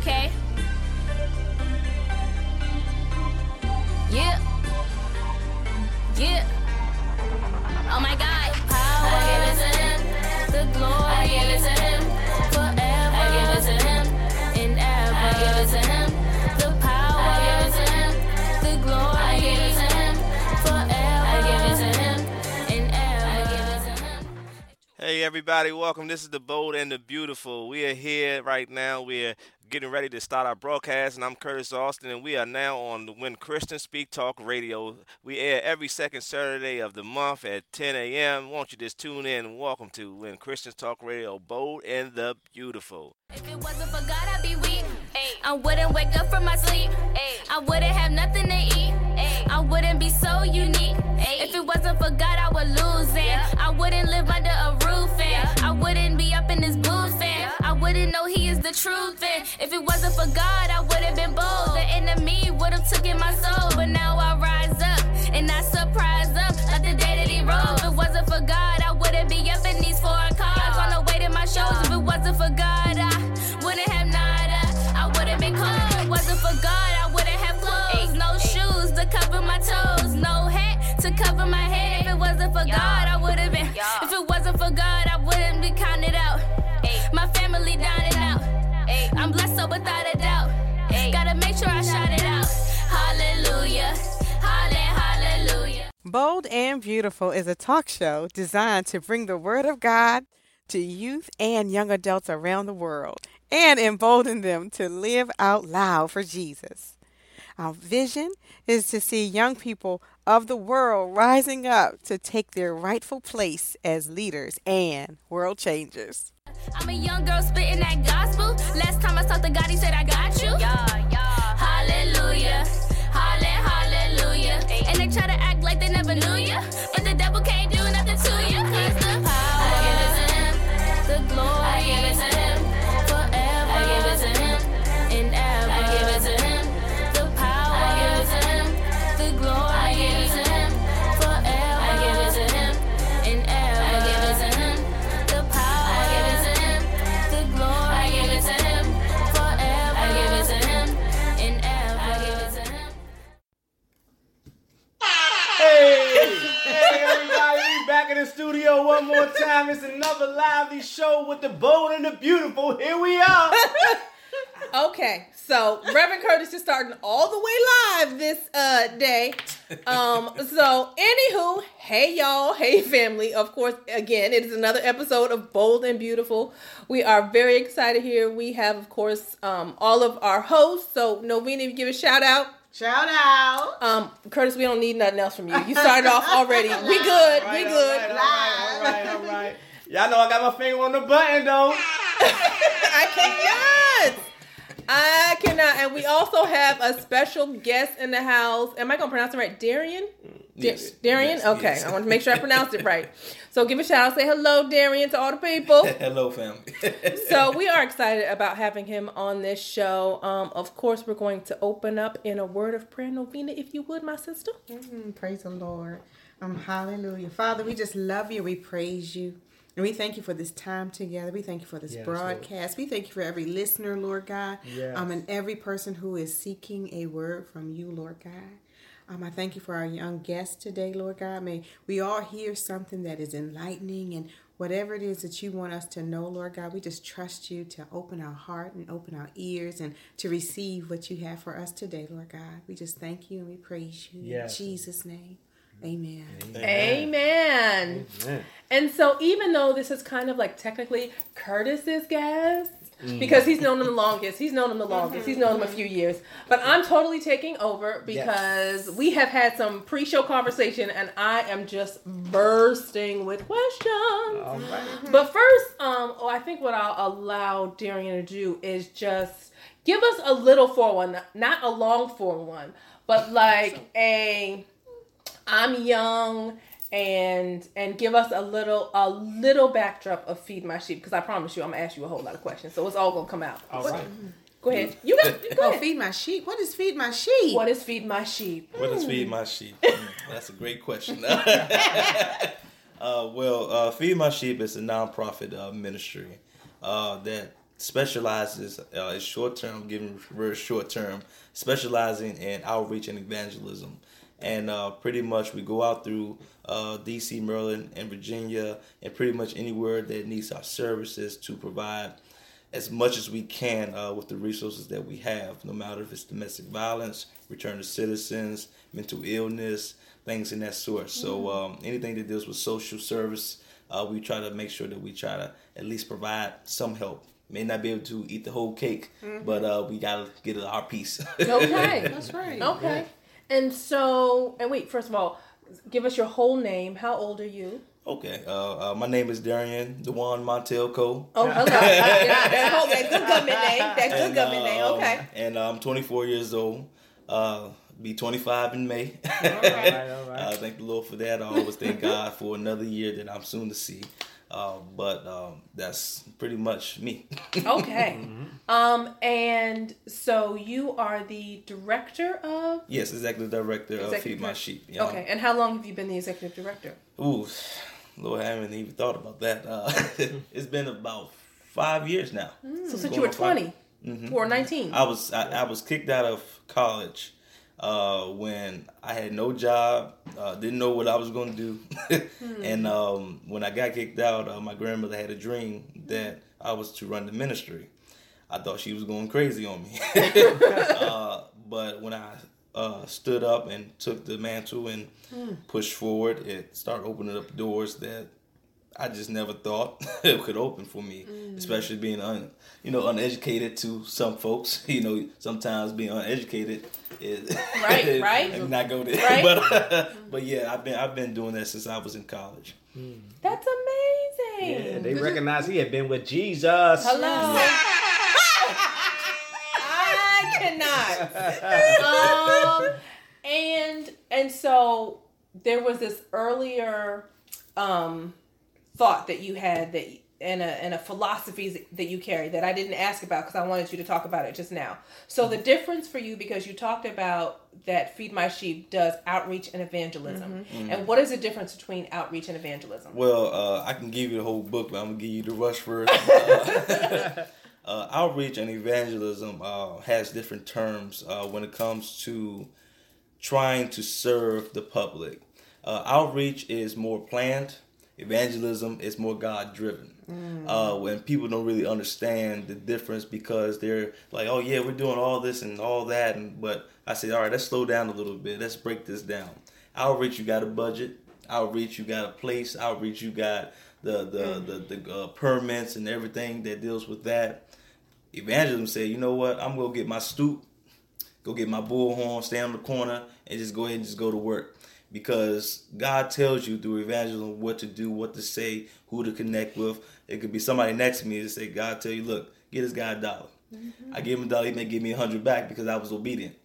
Okay. Yeah. Yeah. Oh my God. Power. I give it to him. The glory. I give it to him. Forever. I give it to him. And ever. I give it to him. The power. I give it to him. The glory. I give it to him. Forever. I give it to him. And ever. I give it to him. Hey everybody, welcome. This is the Bold and the Beautiful. We are here right now. We are getting ready to start our broadcast, and I'm Curtis Austin, and we are now on the When Christians Speak Talk Radio. We air every second Saturday of the month at 10 a.m. Won't you just tune in and welcome to When Christians Talk Radio, Bold and the Beautiful. If it wasn't for God, I'd be weak. I wouldn't wake up from my sleep. I wouldn't have nothing to eat. I wouldn't be so unique. If it wasn't for God, I would lose it. I wouldn't live under a roof. And I wouldn't be up in this booth. Wouldn't know He is the truth. And if it wasn't for God, I would have been bold. The enemy would have taken my soul. But now I rise up and I surprise them like the day that He rose. If it wasn't for God, I wouldn't be up in these four cars on the way to my shows. If it wasn't for God, I wouldn't have nada. I wouldn't be cold. If it wasn't for God, I wouldn't have clothes. No shoes to cover my toes. No hat to cover my head. If it wasn't for God, I'm blessed so without a doubt. Gotta make sure I shout it out. Hallelujah. Halle- Hallelujah. Bold and Beautiful is a talk show designed to bring the Word of God to youth and young adults around the world and embolden them to live out loud for Jesus. Our vision is to see young people of the world rising up to take their rightful place as leaders and world changers. I'm a young girl spitting that gospel. Last time I talked to God, he said, I got you. Yeah, yeah. Hallelujah. Halle- Hallelujah. And they try to act like they never knew you. But the devil can't do nothing to you. He's the power. I give it to him. The glory. In the studio one more time. It's another lively show with the bold and the beautiful. Here we are. Okay, so Reverend Curtis is starting all the way live this uh day. Um, so anywho, hey y'all, hey family. Of course, again, it is another episode of Bold and Beautiful. We are very excited here. We have, of course, um, all of our hosts. So Novena, give a shout out. Shout out! Um, Curtis, we don't need nothing else from you. You started off already. We good. All right, we good. right, all right, all right, all right. Y'all know I got my finger on the button though. I cannot. I cannot. And we also have a special guest in the house. Am I going to pronounce it right? Darian? Yes. Darian? Yes, okay. yes. I want to make sure I pronounced it right. So give a shout out. Say hello, Darian, to all the people. Hello, family. So we are excited about having him on this show. Um, of course, we're going to open up in a word of prayer. Novena, if you would, my sister. Mm, praise the Lord. Um, hallelujah. Father, we just love you. We praise you. And we thank you for this time together. We thank you for this broadcast. We thank you for every listener, Lord God. Yes. Um, and every person who is seeking a word from you, Lord God. Um, I thank you for our young guests today, Lord God. May we all hear something that is enlightening and whatever it is that you want us to know, Lord God, we just trust you to open our heart and open our ears and to receive what you have for us today, Lord God. We just thank you and we praise you. Yes. In Jesus' name. Amen. Amen. Amen. And so, even though this is kind of like technically Curtis's guest, mm. because he's known him the longest, he's known him the longest, he's known him a mm-hmm. few years, but I'm totally taking over because we have had some pre show conversation and I am just bursting with questions. All right. Mm-hmm. But first, um, oh, I think what I'll allow Darian to do is just give us a little for one, not a long for one, but like a I'm young and and give us a little a little backdrop of feed my sheep because I promise you I'm gonna ask you a whole lot of questions, so it's all gonna come out. All right. Go ahead. You got go Oh, ahead. feed my sheep. What is feed my sheep? What is feed my sheep? What does feed my sheep? Mm, That's a great question. uh, well, uh, feed my sheep is a nonprofit uh, ministry uh, that specializes uh, is short term, giving very short term, specializing in outreach and evangelism. And uh, pretty much we go out through uh, D.C., Maryland, and Virginia, and pretty much anywhere that needs our services to provide as much as we can uh, with the resources that we have, no matter if it's domestic violence, return to citizens, mental illness, things in that sort. So um, anything that deals with social service, uh, we try to make sure that we try to at least provide some help. May not be able to eat the whole cake, but uh, we gotta get our piece. Okay. That's right. Okay. And so, and wait, first of all, give us your whole name. How old are you? okay, uh, uh, my name is Darian Dewan Montel Cole. Oh, hello. yeah, that, whole, good government name. That good And, government name. um, Okay. And uh, I'm 24 years old. Uh, be 25 in May. All right, all right. Uh, thank the Lord for that. I always thank God for another year that I'm soon to see. Uh, but um, that's pretty much me. Okay. Um, and so you are the director of. yes, executive director of Executive Feed My director. Sheep. Yeah. Okay. And how long have you been the executive director? Ooh, Lord, I haven't even thought about that. Uh, it's been about five years now. So since you were on five- 20 or 19. I was I, I was kicked out of college uh, when I had no job, uh, didn't know what I was going to do, and um, when I got kicked out, uh, my grandmother had a dream that I was to run the ministry. I thought she was going crazy on me, uh, but when I uh, stood up and took the mantle and pushed forward, it started opening up doors that I just never thought it could open for me, especially being un, you know, uneducated to some folks. You know, sometimes being uneducated is Right, right. and not go there. Right. But but yeah, I've been I've been doing that since I was in college. That's amazing. Yeah, they recognize he had been with Jesus. Hello. I cannot. um, and and so there was this earlier um, thought that you had that and a and a philosophy that you carry that I didn't ask about because I wanted you to talk about it just now. So the difference for you because you talked about that Feed My Sheep does outreach and evangelism, and what is the difference between outreach and evangelism? Well, uh, I can give you the whole book, but I'm gonna give you the rush first. Uh, uh, outreach and evangelism uh, has different terms uh, when it comes to trying to serve the public. Uh, outreach is more planned. Evangelism is more God driven. Uh, when people don't really understand the difference because they're like, "Oh yeah, we're doing all this and all that," and but I say, "All right, let's slow down a little bit. Let's break this down." Outreach, you got a budget. Outreach, you got a place. Outreach, you got the the the, the uh, permits and everything that deals with that. Evangelism said, "You know what? I'm gonna get my stoop, go get my bullhorn, stand on the corner, and just go ahead and just go to work." Because God tells you through evangelism what to do, what to say, who to connect with. It could be somebody next to me to say, God tell you, look, get this guy a dollar. I gave him a dollar, he may give me a hundred back because I was obedient.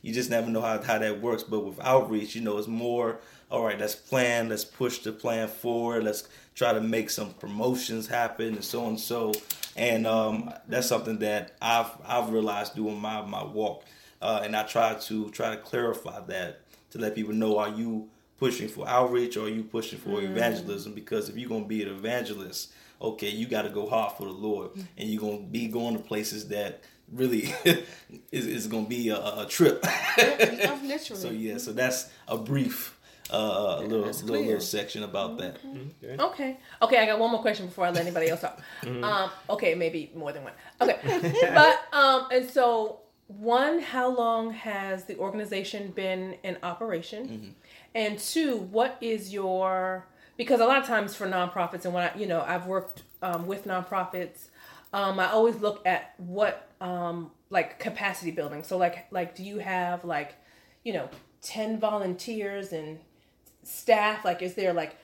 You just never know how, how that works. But with outreach, you know, it's more, all right, let's plan, let's push the plan forward, let's try to make some promotions happen and so and so. And um, that's something that I've I've realized doing my, my walk. Uh, and I try to try to clarify that to let people know are you pushing for outreach or are you pushing for evangelism? Because if you're gonna be an evangelist, okay, you gotta go hard for the Lord and you're gonna be going to places that really is, is gonna be a, a trip. Literally. so yeah, so that's a brief uh, little that's little, clear. little section about that. Okay. Okay, I got one more question before I let anybody else talk. Um, okay, maybe more than one. Okay. but um and so one, how long has the organization been in operation? And two, what is your because a lot of times for nonprofits and when I you know, I've worked um, with nonprofits, um, I always look at what um like capacity building. So like like do you have like, you know, ten volunteers and staff? Like is there like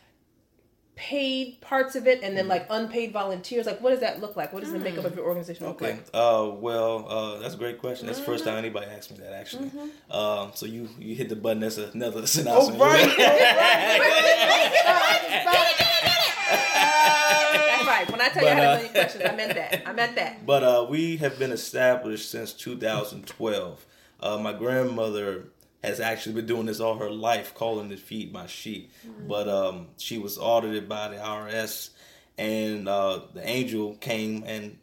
paid parts of it and then like unpaid volunteers like what does that look like what does the makeup of your organization look Okay. like Uh, well, uh, that's a great question. That's the first time anybody asked me that actually. Um, so you you hit the button. That's another synopsis. that's right when i tell you i But, had a uh, million questions i meant that i meant that But uh, we have been established since 2012. Uh, my grandmother has actually been doing this all her life, calling it "Feed My Sheep." But um, she was audited by the IRS, and uh, the angel came and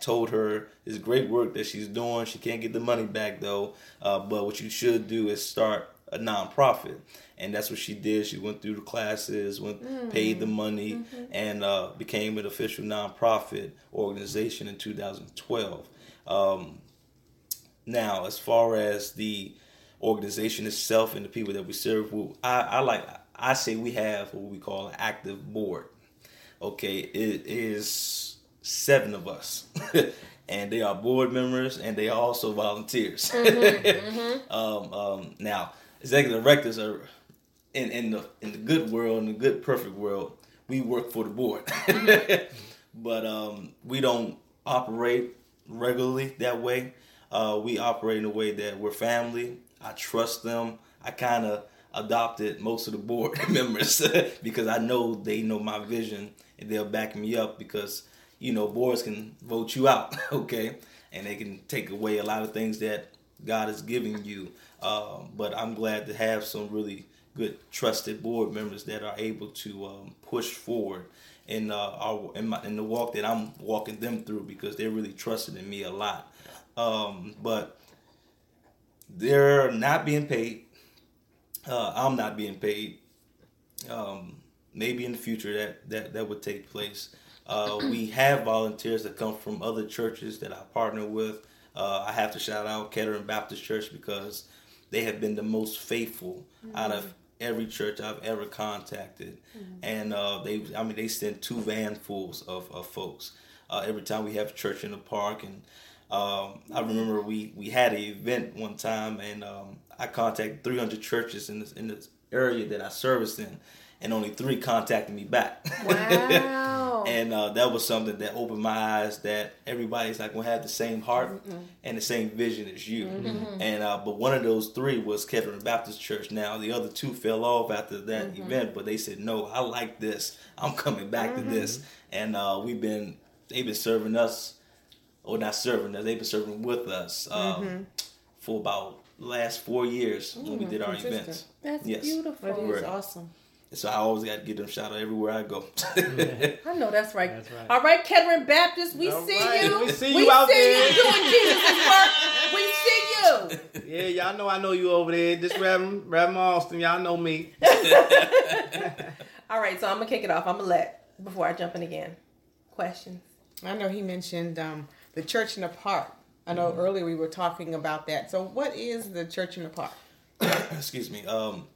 told her it's great work that she's doing. She can't get the money back though, uh, but what you should do is start a nonprofit, and that's what she did. She went through the classes, went Mm. paid the money, Mm-hmm. and uh, became an official nonprofit organization in 2012. Um, now, as far as the organization itself and the people that we serve, I, I like I say we have what we call an active board. Okay, it is seven of us, and they are board members and they are also volunteers. um, um, now, executive directors are in in the in the good world, in the good perfect world, we work for the board, but um, we don't operate regularly that way. Uh, we operate in a way that we're family. I trust them. I kind of adopted most of the board members because I know they know my vision and they'll back me up because you know boards can vote you out, okay, and they can take away a lot of things that God is giving you. Uh, but I'm glad to have some really good trusted board members that are able to um, push forward in uh, our in, my, in the walk that I'm walking them through because they're really trusted in me a lot. Um, but they're not being paid. Uh, I'm not being paid. Um, maybe in the future that that that would take place. Uh, we have volunteers that come from other churches that I partner with. Uh, I have to shout out Kettering Baptist Church because they have been the most faithful out of every church I've ever contacted, and uh, they I mean they send two vanfuls of, of folks uh, every time we have church in the park and. Um, I remember we, we had an event one time and um, I contacted 300 churches in this, in this area that I serviced in, and only three contacted me back. Wow. and uh, that was something that opened my eyes that everybody's not gonna have the same heart and the same vision as you. And uh, but one of those three was Kettering Baptist Church. Now the other two fell off after that event, but they said no, I like this. I'm coming back to this. And uh, we've been they've been serving us, or not serving us, they've been serving with us um, for about last four years when we did our consistent. events. That's Yes. beautiful. That is Right. awesome. So I always got to give them shout out everywhere I go. I know that's right. That's right. All right, Kettering Baptist, we All see right, you. we see you out see there. you doing Jesus' work. We see you. Yeah, y'all know I know you over there. This Reverend, Reverend Austin, y'all know me. All right, so I'm gonna kick it off. I'm gonna let before I jump in again. Questions. I know he mentioned um, the church in the park. I know earlier we were talking about that. So, what is the church in the park? excuse me. Um,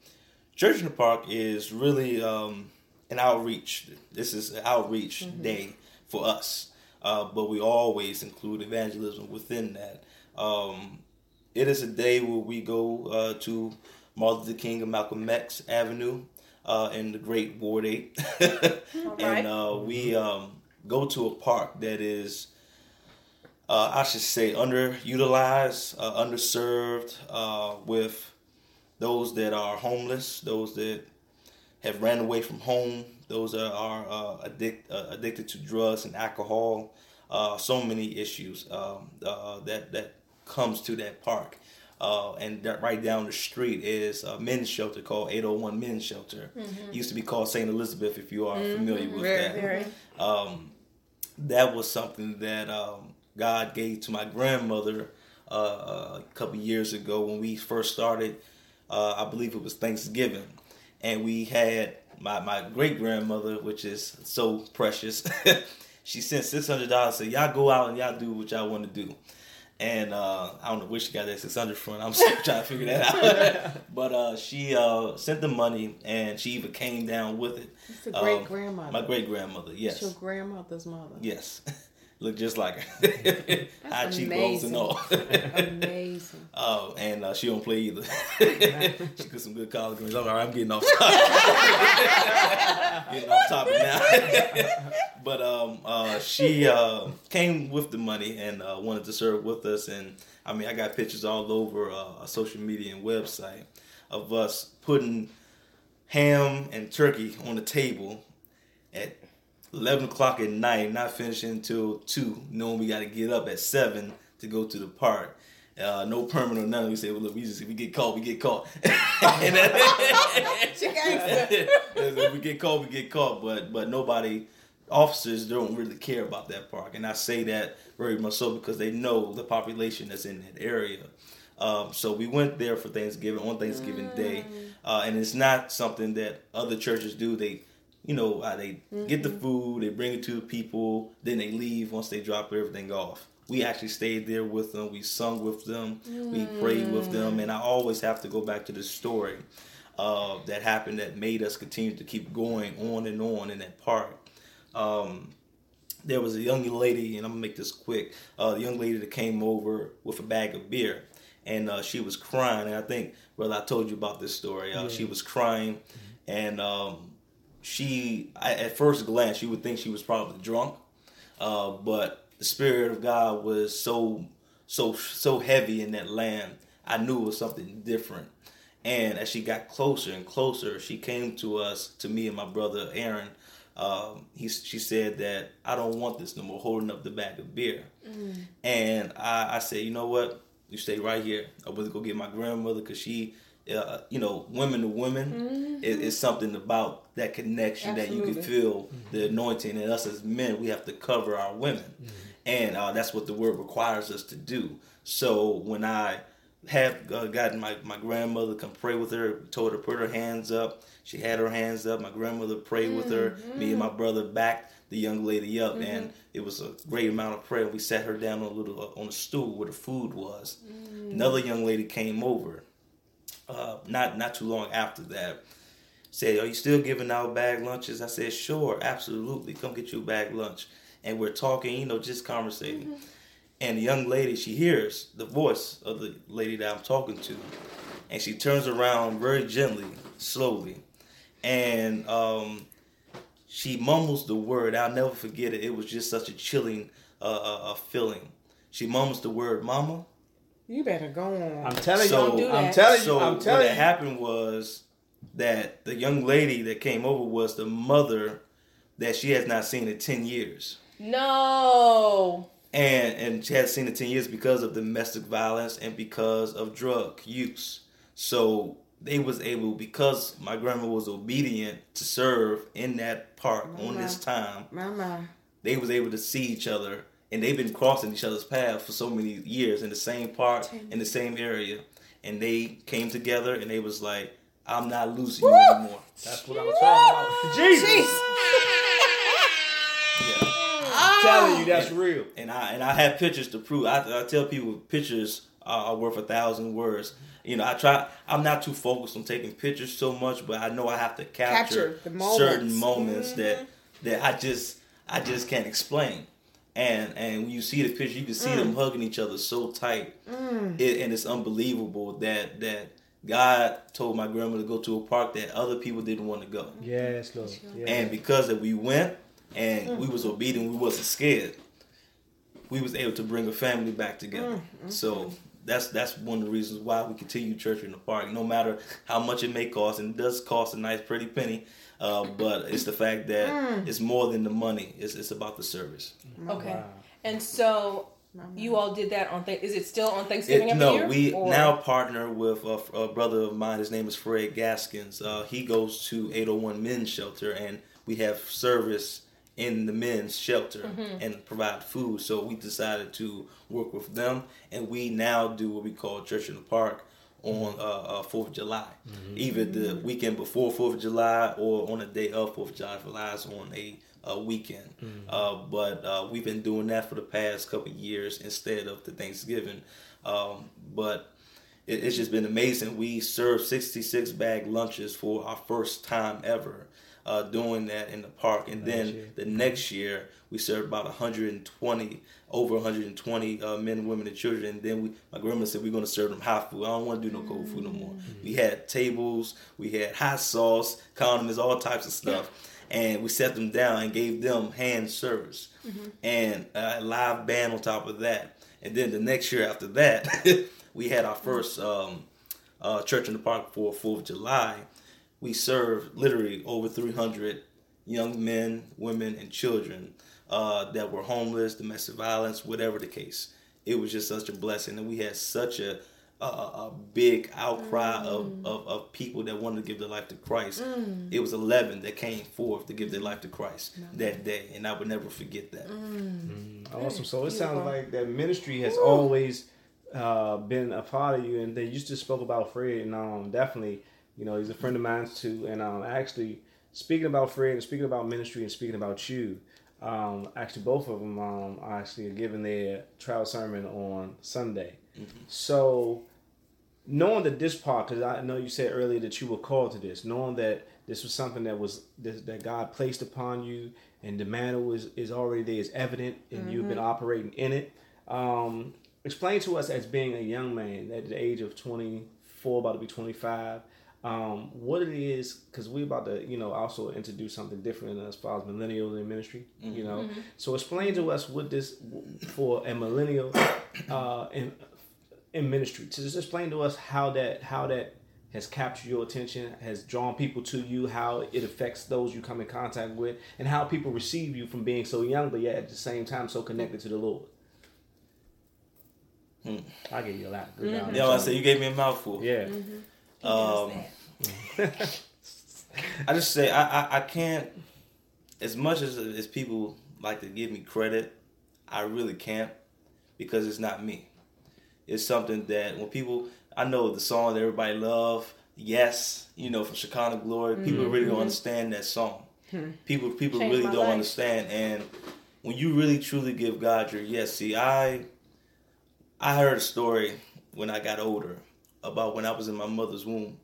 Church in the Park is really um, an outreach. This is an outreach day for us, uh, but we always include evangelism within that. Um, it is a day where we go uh, to Martin Luther King and Malcolm X Avenue uh, in the Great Ward Eight, and uh, we um, go to a park that is uh, I should say, underutilized, uh, underserved, uh, with those that are homeless, those that have ran away from home, those that are uh, addic- uh, addicted to drugs and alcohol. Uh, so many issues um, uh, that that comes to that park. Uh, and that right down the street is a men's shelter called 801 Men's Shelter. Used to be called St. Elizabeth, if you are familiar with Very, that Very. um, that was something that um, God gave to my grandmother uh, a couple years ago when we first started. Uh, I believe it was Thanksgiving, and we had my, my great grandmother, which is so precious. she sent six hundred dollars. Said, "Y'all go out and y'all do what y'all want to do." And uh, I don't know where she got that six hundred from. I'm still trying to figure that out. but uh, she uh, sent the money, and she even came down with it. It's a great Um, grandmother. My great grandmother, yes. It's your grandmother's mother. Yes. Look just like her. High cheekbones and all. Amazing. oh, and uh, she don't play either. she got some good college games. All right, I'm getting off topic. getting off topic now. but um, uh, she uh, came with the money and uh, wanted to serve with us. And I mean, I got pictures all over uh, a social media and website of us putting ham and turkey on the table at 11 o'clock at night, not finishing until 2, knowing we got to get up at 7 to go to the park. Uh, no permit or nothing. We say, well, look, we just, if we get caught, we get caught. If we get caught, we get caught. But but nobody officers don't really care about that park, and I say that very much so because they know the population that's in that area. Um, so we went there for Thanksgiving on Thanksgiving Day, uh, and it's not something that other churches do. They, you know, uh, they get the food, they bring it to the people, then they leave once they drop everything off. We actually stayed there with them. We sung with them. We prayed with them, and I always have to go back to the story uh, that happened that made us continue to keep going on and on in that park. Um, there was a young lady, and I'm gonna make this quick. Uh, a young lady that came over with a bag of beer, and uh, she was crying. And I think, well, I told you about this story. Uh, She was crying, and um, she, I, at first glance, you would think she was probably drunk, uh, but the spirit of God was so, so, so heavy in that land. I knew it was something different. And as she got closer and closer, she came to us, to me and my brother Aaron. Um, he, she said that I don't want this no more, holding up the bag of beer. And I, I said, you know what? You stay right here. I went to go get my grandmother because she, uh, you know, women to women, it, it's something about that connection that you can Absolutely. feel the anointing. And us as men, we have to cover our women. And uh, that's what the word requires us to do. So when I have uh, gotten my, my grandmother come pray with her, told her put her hands up. She had her hands up. My grandmother prayed with her. Me and my brother backed the young lady up, and it was a great amount of prayer. We sat her down on a little uh, on a stool where the food was. Another young lady came over. Uh, not not too long after that, said, "Are you still giving out bag lunches?" I said, "Sure, absolutely. Come get you a bag lunch." And we're talking, you know, just conversating. And the young lady, she hears the voice of the lady that I'm talking to, and she turns around very gently, slowly, and um, she mumbles the word. I'll never forget it. It was just such a chilling uh, uh, uh, feeling. She mumbles the word, "Mama." You better go on. I'm telling So- you. do I'm that. telling you. So I'm telling had you. What happened was that the young lady that came over was the mother that she has not seen in ten years, No. and and she has seen in ten years because of domestic violence and because of drug use. So they was able because my grandma was obedient to serve in that park on this time. Mama. They was able to see each other. And they've been crossing each other's path for so many years in the same park, in the same area. And they came together and they was like, I'm not losing you anymore. That's what I was talking about. Jesus. Yeah. Oh! I'm telling you, that's real. And I and I have pictures to prove. I, I tell people pictures are, are worth a thousand words. You know, I try. I'm not too focused on taking pictures so much, but I know I have to capture, Capture the moments. certain moments that mm-hmm. that I just I just can't explain. And and when you see the picture, you can see them mm. hugging each other so tight, mm. it, and it's unbelievable that that God told my grandma to go to a park that other people didn't want to go. Mm-hmm. Yes, Lord. Yes. And because that we went and mm. we was obedient, we wasn't scared. We was able to bring a family back together. So that's that's one of the reasons why we continue church in the park, no matter how much it may cost, and it does cost a nice pretty penny. Uh, but it's the fact that it's more than the money. It's it's about the service. Okay. Wow. And so you all did that on. Th- is it still on Thanksgiving It, no, year? we Or- now partner with a, a brother of mine. His name is Fred Gaskins. Uh, he goes to 801 Men's Shelter, and we have service in the men's shelter Mm-hmm. and provide food. So we decided to work with them, and we now do what we call Church in the Park on uh, uh, 4th of July. Either the weekend before 4th of July or on the day of 4th of July for lies on a, a weekend. Uh, but uh, we've been doing that for the past couple of years instead of the Thanksgiving. Um, but it, it's just been amazing. We served 66 bag lunches for our first time ever uh, doing that in the park. And then year. the next year, we served about 120, over 120 uh, men, women, and children. And then we, my grandma said, we're going to serve them hot food. I don't want to do no cold food no more. We had tables, we had hot sauce, condiments, all types of stuff. And we set them down and gave them hand service and a live band on top of that. And then the next year after that, we had our first um, uh, church in the park for Fourth of July. We served literally over 300 young men, women, and children uh, that were homeless, domestic violence, whatever the case. It was just such a blessing, and we had such a a, a big outcry of, of, of people that wanted to give their life to Christ. It was 11 that came forth to give their life to Christ that day, and I would never forget that. Awesome. So it sounds like that ministry has always uh, been a part of you, and then you just spoke about Fred, and um, definitely, you know, he's a friend of mine too. And um, actually, speaking about Fred and speaking about ministry and speaking about you, um, actually, both of them um, are actually giving their trial sermon on Sunday. So, knowing that this part, because I know you said earlier that you were called to this, knowing that this was something that was this, that God placed upon you, and the mantle is, is already there, is evident, and you've been operating in it. Um, explain to us as being a young man at the age of 24, about to be 25, um, what it is, because we're about to, you know, also introduce something different as far as millennials in ministry, you mm-hmm. know. Mm-hmm. So explain to us what this for a millennial uh, in in ministry. To just explain to us how that how that has captured your attention, has drawn people to you, how it affects those you come in contact with, and how people receive you from being so young, but yet at the same time so connected to the Lord. Hmm. I give you a lot. Good job. You know what I said? You gave me a mouthful. Yeah. Mm-hmm. Um, I just say I, I, I can't as much as as people like to give me credit, I really can't because it's not me. It's something that when people I know the song that everybody love, yes, you know, from Shekinah Glory, people really don't understand that song. People people Changed really don't life. understand and when you really truly give God your yes, see I I heard a story when I got older about when I was in my mother's womb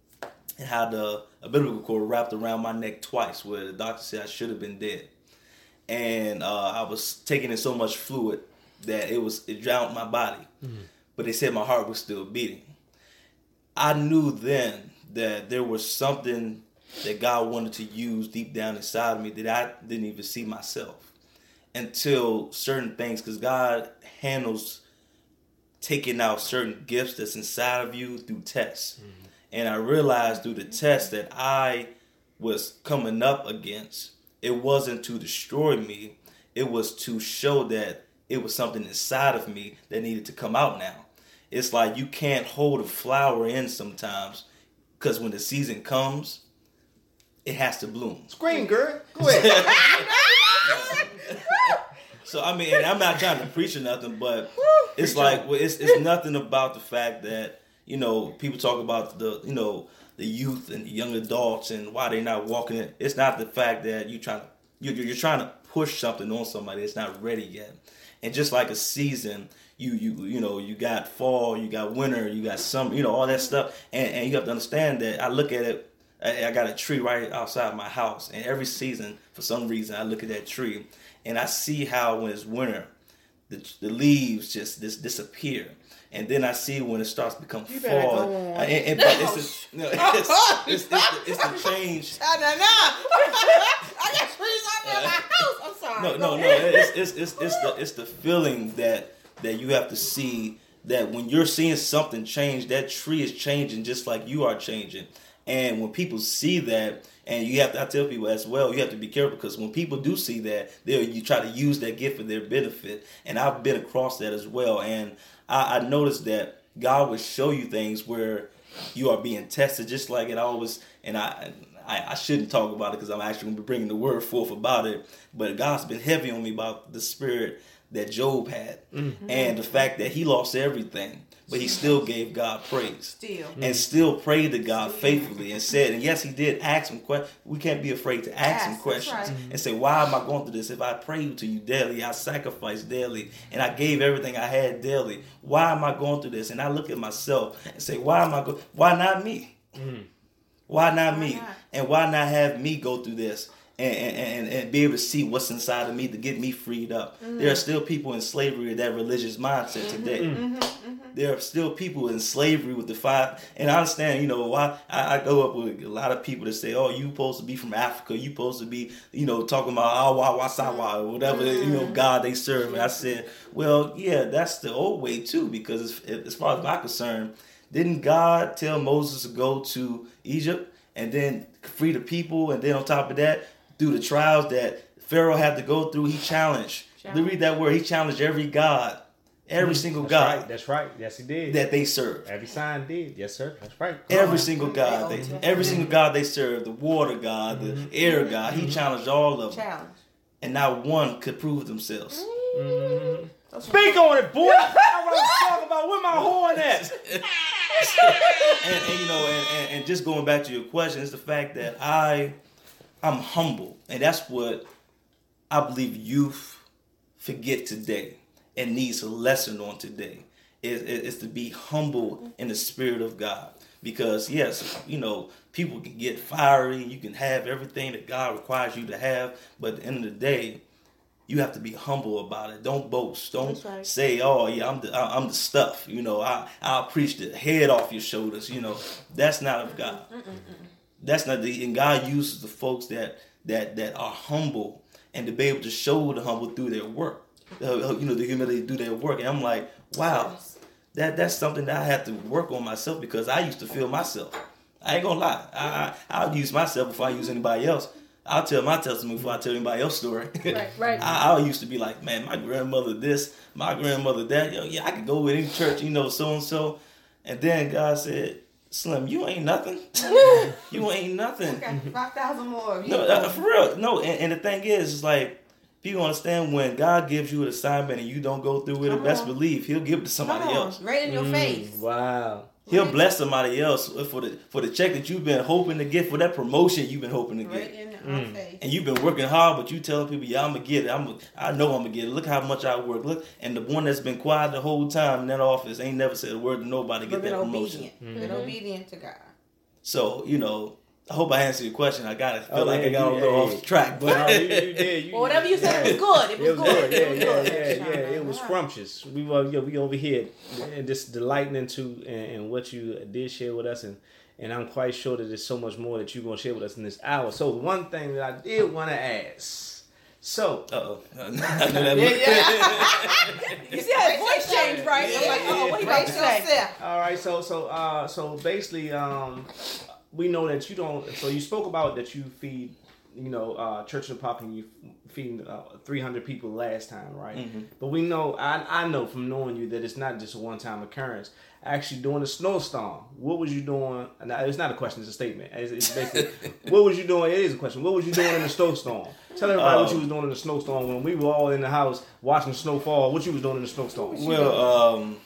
and how the umbilical cord wrapped around my neck twice, where the doctor said I should have been dead. And uh, I was taking in so much fluid that it was it drowned my body, but they said my heart was still beating. I knew then that there was something that God wanted to use deep down inside of me that I didn't even see myself until certain things, because God handles taking out certain gifts that's inside of you through tests. Mm-hmm. And I realized through the test that I was coming up against, it wasn't to destroy me, it was to show that it was something inside of me that needed to come out now. It's like you can't hold a flower in sometimes because when the season comes, it has to bloom. Scream, girl. Go ahead. So I mean, and I'm not trying to preach or nothing, but it's like well, it's it's nothing about the fact that you know people talk about the you know the youth and the young adults and why they're not walking it. It's not the fact that you trying to you're, you're trying to push something on somebody that's not ready yet. And just like a season, you you you know you got fall, you got winter, you got summer, you know all that stuff, and and you have to understand that I look at it. I I got a tree right outside my house, and every season, for some reason, I look at that tree, and I see how when it's winter, the, the leaves just dis- disappear, and then I see when it starts to become fall, and, and- but it's the, no, it's, it's, it's, the, it's the change. No, no, no. I got trees my house. I'm sorry. No, no, no. It's, it's it's it's the it's the feeling that that you have to see that when you're seeing something change, that tree is changing just like you are changing. And when people see that, and you have to, I tell people as well, you have to be careful because when people do see that, they you try to use that gift for their benefit. And I've been across that as well. And I, I noticed that God will show you things where you are being tested, just like it always. And I, I, I shouldn't talk about it because I'm actually going to be bringing the word forth about it. But God's been heavy on me about the spirit that Job had, mm-hmm. and the fact that he lost everything, but he still gave God praise Still. and still prayed to God faithfully and said, and yes, he did ask him questions. We can't be afraid to ask, Ask, him questions right. Mm-hmm. and say, why am I going through this? If I prayed to you daily, I sacrificed daily, and I gave everything I had daily, why am I going through this? And I look at myself and say, why am I going? Why not me? Mm-hmm. Why not me? not? And why not have me go through this? And, and, and, and be able to see what's inside of me to get me freed up. Mm-hmm. There are still people in slavery, with that religious mindset mm-hmm, today. Mm-hmm, mm. There are still people in slavery with the five. And I understand, you know, why I, I go up with a lot of people that say, "Oh, you supposed to be from Africa. You supposed to be, you know, talking about ah, Awa Wasawa or whatever, you know, God they serve." And I said, "Well, yeah, that's the old way too, because as, as far as I'm concerned, didn't God tell Moses to go to Egypt and then free the people, and then on top of that, through the trials that Pharaoh had to go through, he challenged. Challenge. Read that word. He challenged every god every mm-hmm. single That's God right. That's right. Yes, he did. that they serve. Every sign did. Yes, sir. That's right. Every single God, they, every single God they serve, the water God, the mm-hmm. air God, He mm-hmm. challenged all of them, Challenge. and not one could prove themselves. Speak on it, boy. I want to talk about where my horn at. and, and, you know, and, and, and just going back to your question, is the fact that I, I'm humble, and that's what I believe youth forget today and needs a lesson on today. Is, is to be humble in the spirit of God, because yes, you know, people can get fiery, you can have everything that God requires you to have, but at the end of the day, you have to be humble about it. Don't boast. Don't right. say, "Oh, yeah, I'm the I- I'm the stuff." You know, I I'll preach the head off your shoulders. You know, that's not of God. That's not the and God uses the folks that that that are humble and to be able to show the humble through their work. Uh, you know, the humility through their work. And I'm like, wow, that that's something that I have to work on myself because I used to feel myself. I ain't gonna lie. I, I I'll use myself before I use anybody else. I'll tell my testimony before I tell anybody else's story. Right, right. I, I used to be like, man, my grandmother this, my grandmother that. Yo, yeah, I could go with any church, you know, so and so. And then God said, Slim, you ain't nothing. you ain't nothing. Five thousand more. No, uh, for real. No, and, and the thing is, it's like people understand when God gives you an assignment and you don't go through with it. Come Best believe He'll give it to somebody Come on, else. right in your face. Wow. He'll bless somebody else for the for the check that you've been hoping to get for that promotion you've been hoping to Right get. in our mm. face. And you've been working hard, but you telling people, "Yeah, I'm gonna get it. I'm. I know I'm gonna get it. Look how much I work. Look." And the one that's been quiet the whole time in that office ain't never said a word to nobody But get been that promotion. obedient. Been mm-hmm. obedient to God. So you know, I hope I answered your question. I got to feel Oh, like yeah, I got a little yeah, off track, No, but you, you did. You, Well, whatever you said, it was good. It was, It was good. good. Yeah, It was yeah, yeah, yeah. It was scrumptious. We were, yeah, we over here and just delighting into and, and what you did share with us, and and I'm quite sure that there's so much more that you're gonna share with us in this hour. So one thing that I did want to ask. So uh oh, I knew that. You see how his voice changed, right? I'm like, oh, what he about to say? All right, so so uh so basically um we know that you don't so you spoke about that you feed you know uh church and pop and you feed uh, 300 people last time right? But we know I I know from knowing you that it's not just a one time occurrence. Actually during a snowstorm what was you doing? And it's not a question it's a statement. It's, it's basically what was you doing? It is a question. What was you doing in the snowstorm? Tell everybody what you was doing in the snowstorm when we were all in the house watching snow fall what you was doing in the snowstorm? Well, um,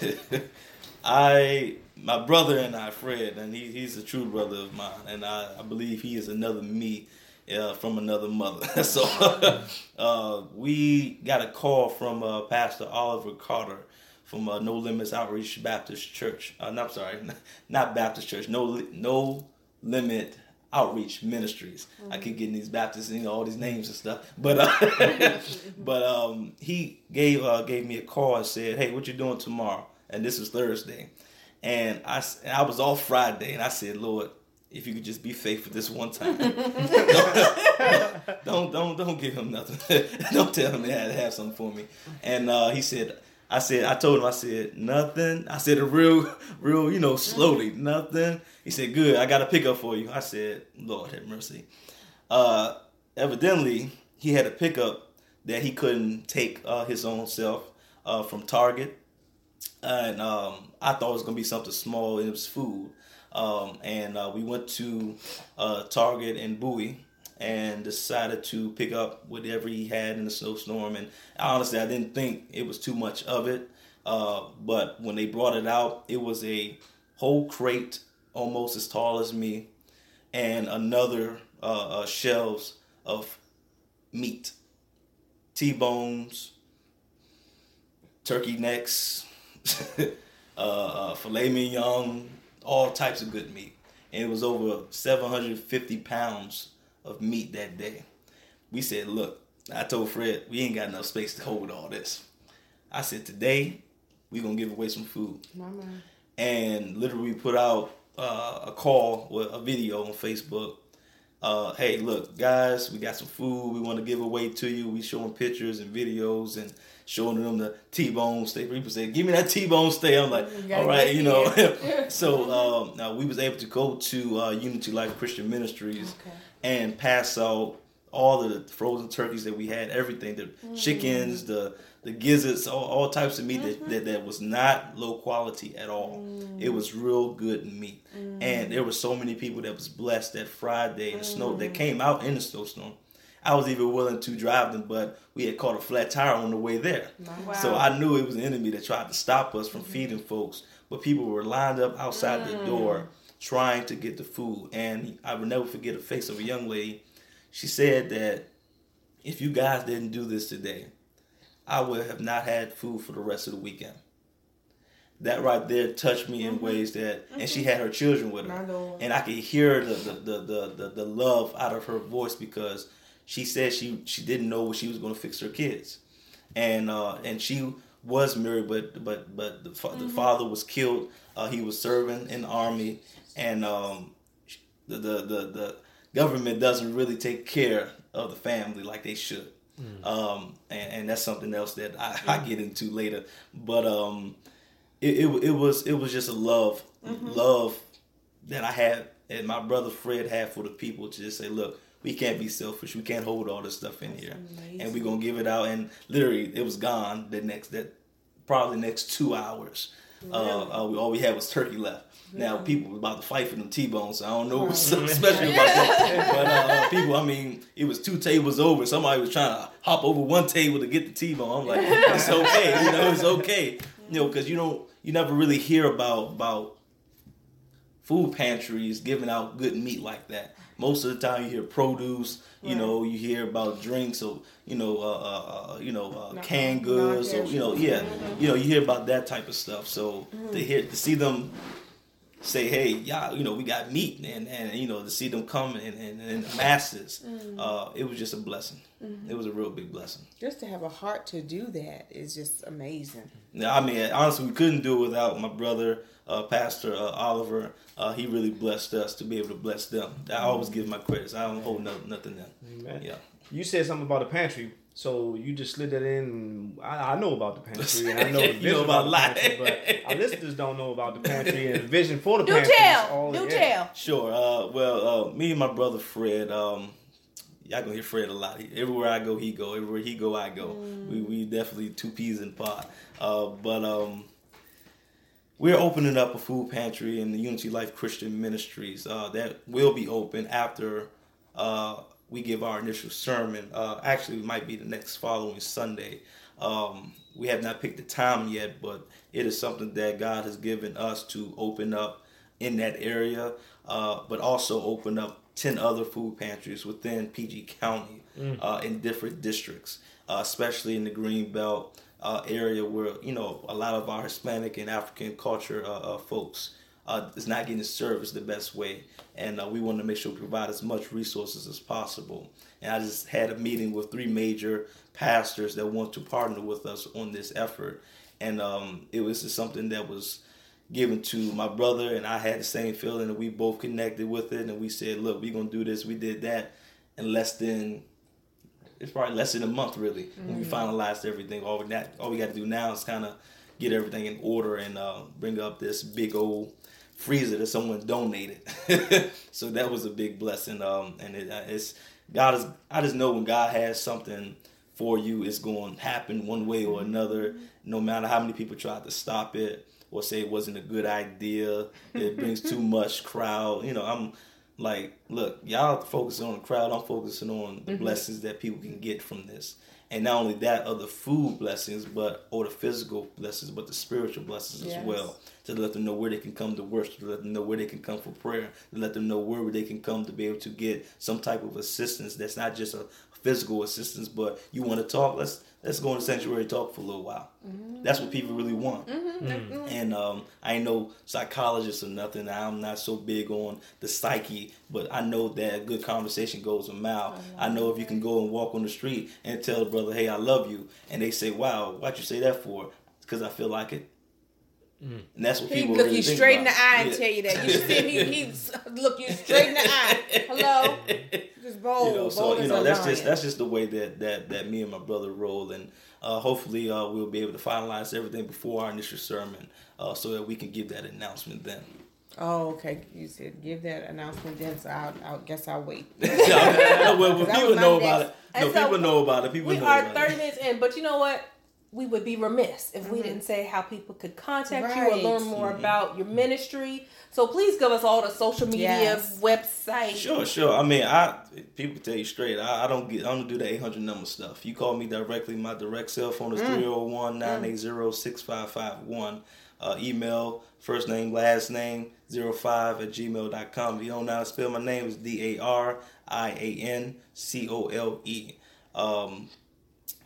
I my brother and I, Fred, and he, he's a true brother of mine, and I, I believe he is another me uh, from another mother. so uh, we got a call from uh, Pastor Oliver Carter from uh, No Limits Outreach Baptist Church. Uh, no, I'm sorry, not Baptist Church. No, No Limit Outreach Ministries. I keep getting these Baptists, you know, all these names and stuff. But uh, but um, he gave uh, gave me a call and said, "Hey, what you doing tomorrow?" And this is Thursday, and I and I was off Friday, and I said, "Lord." If you could just be faithful this one time, don't don't don't give him nothing. don't tell him he had to have something for me. And uh, he said, I said, I told him, I said nothing. I said a real, real, you know, slowly, nothing. He said, good. I got a pickup for you. I said, Lord have mercy. Uh, evidently, he had a pickup that he couldn't take uh, his own self uh, from Target, and um, I thought it was gonna be something small. It was food. Um, and uh, we went to uh, Target in Bowie and decided to pick up whatever he had in the snowstorm. And honestly, I didn't think it was too much of it. Uh, but when they brought it out, it was a whole crate almost as tall as me and another uh, uh, shelves of meat, T-bones, turkey necks, uh, uh, filet mignon, all types of good meat. And it was over 750 pounds of meat that day. We said, look, I told Fred, we ain't got enough space to hold all this. I said, today, we going to give away some food. And literally put out uh, a call with a video on Facebook. Uh, hey, look, guys, we got some food we want to give away to you. We showing pictures and videos and showing them the T-bone steak. People say, "Give me that T-bone steak." I'm like, "All right, you know." so um, now we was able to go to uh, Unity Life Christian Ministries Okay. and pass out all the frozen turkeys that we had, everything, the mm-hmm. chickens, the the gizzards, all, all types of meat that, mm-hmm. that, that was not low quality at all. Mm. It was real good meat. Mm. And there were so many people that was blessed that Friday in the snow that mm. came out in the snowstorm. I was even willing to drive them, but we had caught a flat tire on the way there. So I knew it was an enemy that tried to stop us from mm-hmm. feeding folks. But people were lined up outside the door trying to get the food. And I will never forget the face of a young lady. She said that if you guys didn't do this today, I would have not had food for the rest of the weekend. That right there touched me in ways that, and she had her children with her, and I could hear the the, the, the, the the love out of her voice because she said she she didn't know what she was going to fix her kids, and uh, and she was married, but but but the, fa- the father was killed. Uh, he was serving in the army, and um, the, the the the government doesn't really take care of the family like they should. Um, and, and that's something else that I, I get into later. But um, it, it it was it was just a love love that I had and my brother Fred had for the people to just say, look, we can't be selfish. We can't hold all this stuff in here, and we're gonna give it out. And literally, it was gone the next that probably next two hours. Uh, uh, we, all we had was turkey left. Now people were about to fight for them T-bones. So I don't know what's so special about that. But uh, people, I mean, it was two tables over. Somebody was trying to hop over one table to get the T-bone. I'm like, it's okay, you know, it's okay, you know, because you don't, you never really hear about about food pantries giving out good meat like that. Most of the time, you hear produce. You know, you hear about drinks or you know, uh, uh, uh, you know, uh, canned goods or you know, yeah, you know, you hear about that type of stuff. So to hear to see them say, hey, y'all, you know, we got meat, and and you know, to see them come and, and, in the masses, uh, it was just a blessing. It was a real big blessing. Just to have a heart to do that is just amazing. Now, I mean, honestly, we couldn't do it without my brother, uh, Pastor uh, Oliver. Uh, he really blessed us to be able to bless them. I always give my credits. I don't hold no, nothing them. Amen. Yeah. You said something about the pantry, so you just slid that in. I, I know about the pantry, and I know, the You know vision about the a pantry, but our listeners don't know about the pantry and the vision for the Do pantry. is tell. all- Do yeah. tell. Sure. Uh, well, uh, me and my brother Fred, um, y'all gonna hear Fred a lot. Everywhere I go, he go. Everywhere he go, I go. We we definitely two peas in a pod. Uh, but um, we're opening up a food pantry in the Unity Life Christian Ministries. Uh, that will be open after uh, we give our initial sermon. Uh, actually, it might be the next following Sunday. Um, we have not picked the time yet, but it is something that God has given us to open up in that area, uh, but also open up 10 other food pantries within PG County uh, in different districts, uh, especially in the Greenbelt uh, area where, you know, a lot of our Hispanic and African culture uh, folks uh, is not getting service the best way. And uh, we want to make sure we provide as much resources as possible. And I just had a meeting with three major pastors that want to partner with us on this effort. And um, it was just something that was given to my brother, and I had the same feeling, and we both connected with it. And we said, look, we're going to do this. We did that in less than it's probably less than a month really when we finalized everything. All we that all we got to do now is kind of get everything in order and uh, bring up this big old freezer that someone donated. so that was a big blessing. Um, and it, uh, it's God is I just know when God has something for you, it's going to happen one way or another. No matter how many people try to stop it or say it wasn't a good idea, it brings too much crowd. You know, I'm like, look, y'all focusing on the crowd. I'm focusing on the blessings that people can get from this. And not only that, other food blessings, but or the physical blessings, but the spiritual blessings Yes. as well. To let them know where they can come to worship, to let them know where they can come for prayer, to let them know where they can come to be able to get some type of assistance that's not just a physical assistance, but you want to talk, let's let's go in the sanctuary and talk for a little while. Mm-hmm. That's what people really want. Mm-hmm, hmm. And um, I ain't no psychologist or nothing. I'm not so big on the psyche, but I know that a good conversation goes a mile. I know if you can go and walk on the street and tell a brother, "Hey, I love you," and they say, "Wow, why'd you say that for?" Because I feel like it. Mm. And that's what He people look really you think straight in the eye and Yeah. tell you that. You see him. He, he look you straight in the eye. Hello. Just bold. you know, so bold you know that's lion. just that's just the way that that that me and my brother roll, and uh, hopefully uh, we'll be able to finalize everything before our initial sermon, uh, so that we can give that announcement then. Oh, okay. You said give that announcement then, so I'll, I'll guess I'll wait. no, well, well, people know next- about it. No, And so people know about it. People We know are about 30 it. minutes in, but you know what? We would be remiss if we didn't say how people could contact you or learn more about your ministry. So please give us all the social media, Yes. website. Sure, sure. I mean, I people tell you straight. I, I don't get. I don't do the eight hundred number stuff. You call me directly. My direct cell phone is 301-980-6551. Uh, email first name last name 05 at gmail.com. If you don't know how to spell my name, it's D A R I A N C O L E. Um,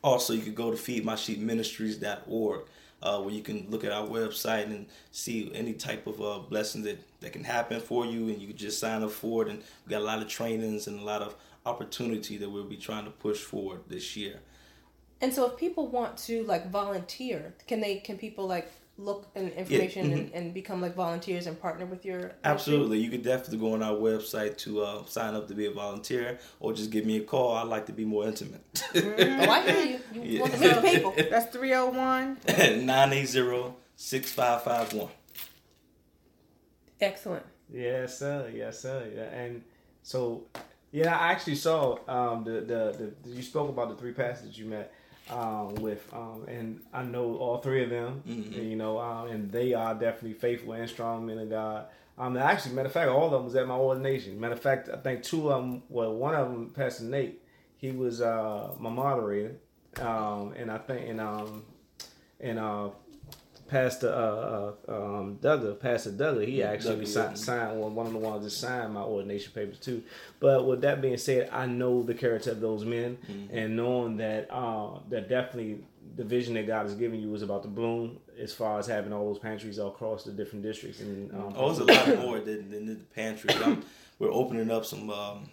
also, you could go to feedmysheepministries.org uh, where you can look at our website and see any type of uh, blessing that, that can happen for you, and you can just sign up for it. And we got a lot of trainings and a lot of opportunity that we'll be trying to push forward this year. And so if people want to like volunteer, can they can people like look and information and, and become like volunteers and partner with your ministry? Absolutely, you could definitely go on our website to uh, sign up to be a volunteer, or just give me a call. I'd like to be more intimate. Oh, I hear you. You Yeah. want to meet people. That's 301. 980-6551. Excellent. Yes, sir. Yes, sir. Yeah, and so yeah, I actually saw um, the, the the you spoke about the three pastors you met um, with, um, and I know all three of them. Mhm. and, you know, um, and they are definitely faithful and strong men of God. Um, actually, matter of fact, all of them was at my ordination. Matter of fact, I think two of them. Well, one of them, Pastor Nate, he was uh, my moderator, um, and I think and um, and uh, Pastor uh, uh, um, Douglas, Pastor Douglas, he actually Douglas, signed, yeah. signed one, one of the ones that signed my ordination papers too. But with that being said, I know the character of those men, Mm-hmm. and knowing that uh, that definitely the vision that God has given you is about to bloom as far as having all those pantries all across the different districts. And um, Oh, it's a lot more than, than the pantries. I'm, we're opening up some um,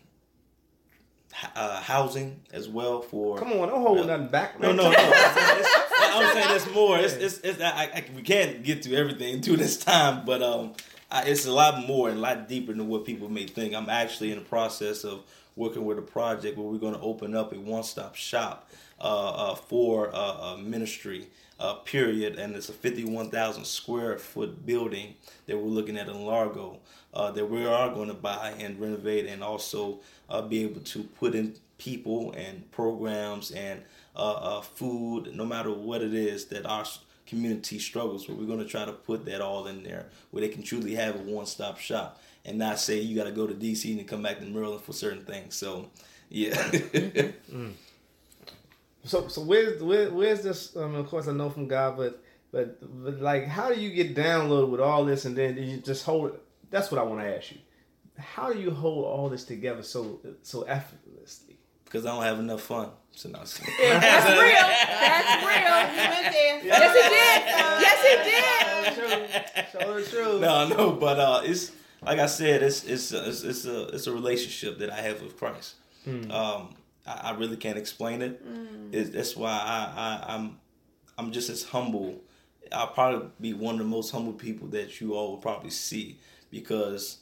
uh, housing as well for. come on, don't hold Yeah. nothing back. No, man. no, no. It's, I'm saying it's more. It's, it's, it's I, I, we can't get to everything to this time, but um, I, it's a lot more and a lot deeper than what people may think. I'm actually in the process of working with a project where we're going to open up a one-stop shop uh, uh, for uh, uh, ministry. Uh, period, and it's a 51,000 square foot building that we're looking at in Largo uh, that we are going to buy and renovate, and also uh, be able to put in people and programs and uh, uh, food, no matter what it is that our community struggles with. We're going to try to put that all in there where they can truly have a one stop shop and not say you got to go to DC and come back to Maryland for certain things. So, yeah. So, so where's where, where's this? Um, of course, I know from God, but, but but like, how do you get downloaded with all this, and then you just hold? it? That's what I want to ask you. How do you hold all this together so so effortlessly? Because I don't have enough fun. So, no, so- That's real. That's real. You went there. Yes, he did. Yes, he did. Show the truth. no, no, but uh, it's like I said, it's it's it's it's a it's a relationship that I have with Christ. Um, I, I really can't explain it. It's, that's why I, I I'm I'm just as humble. I'll probably be one of the most humble people that you all will probably see because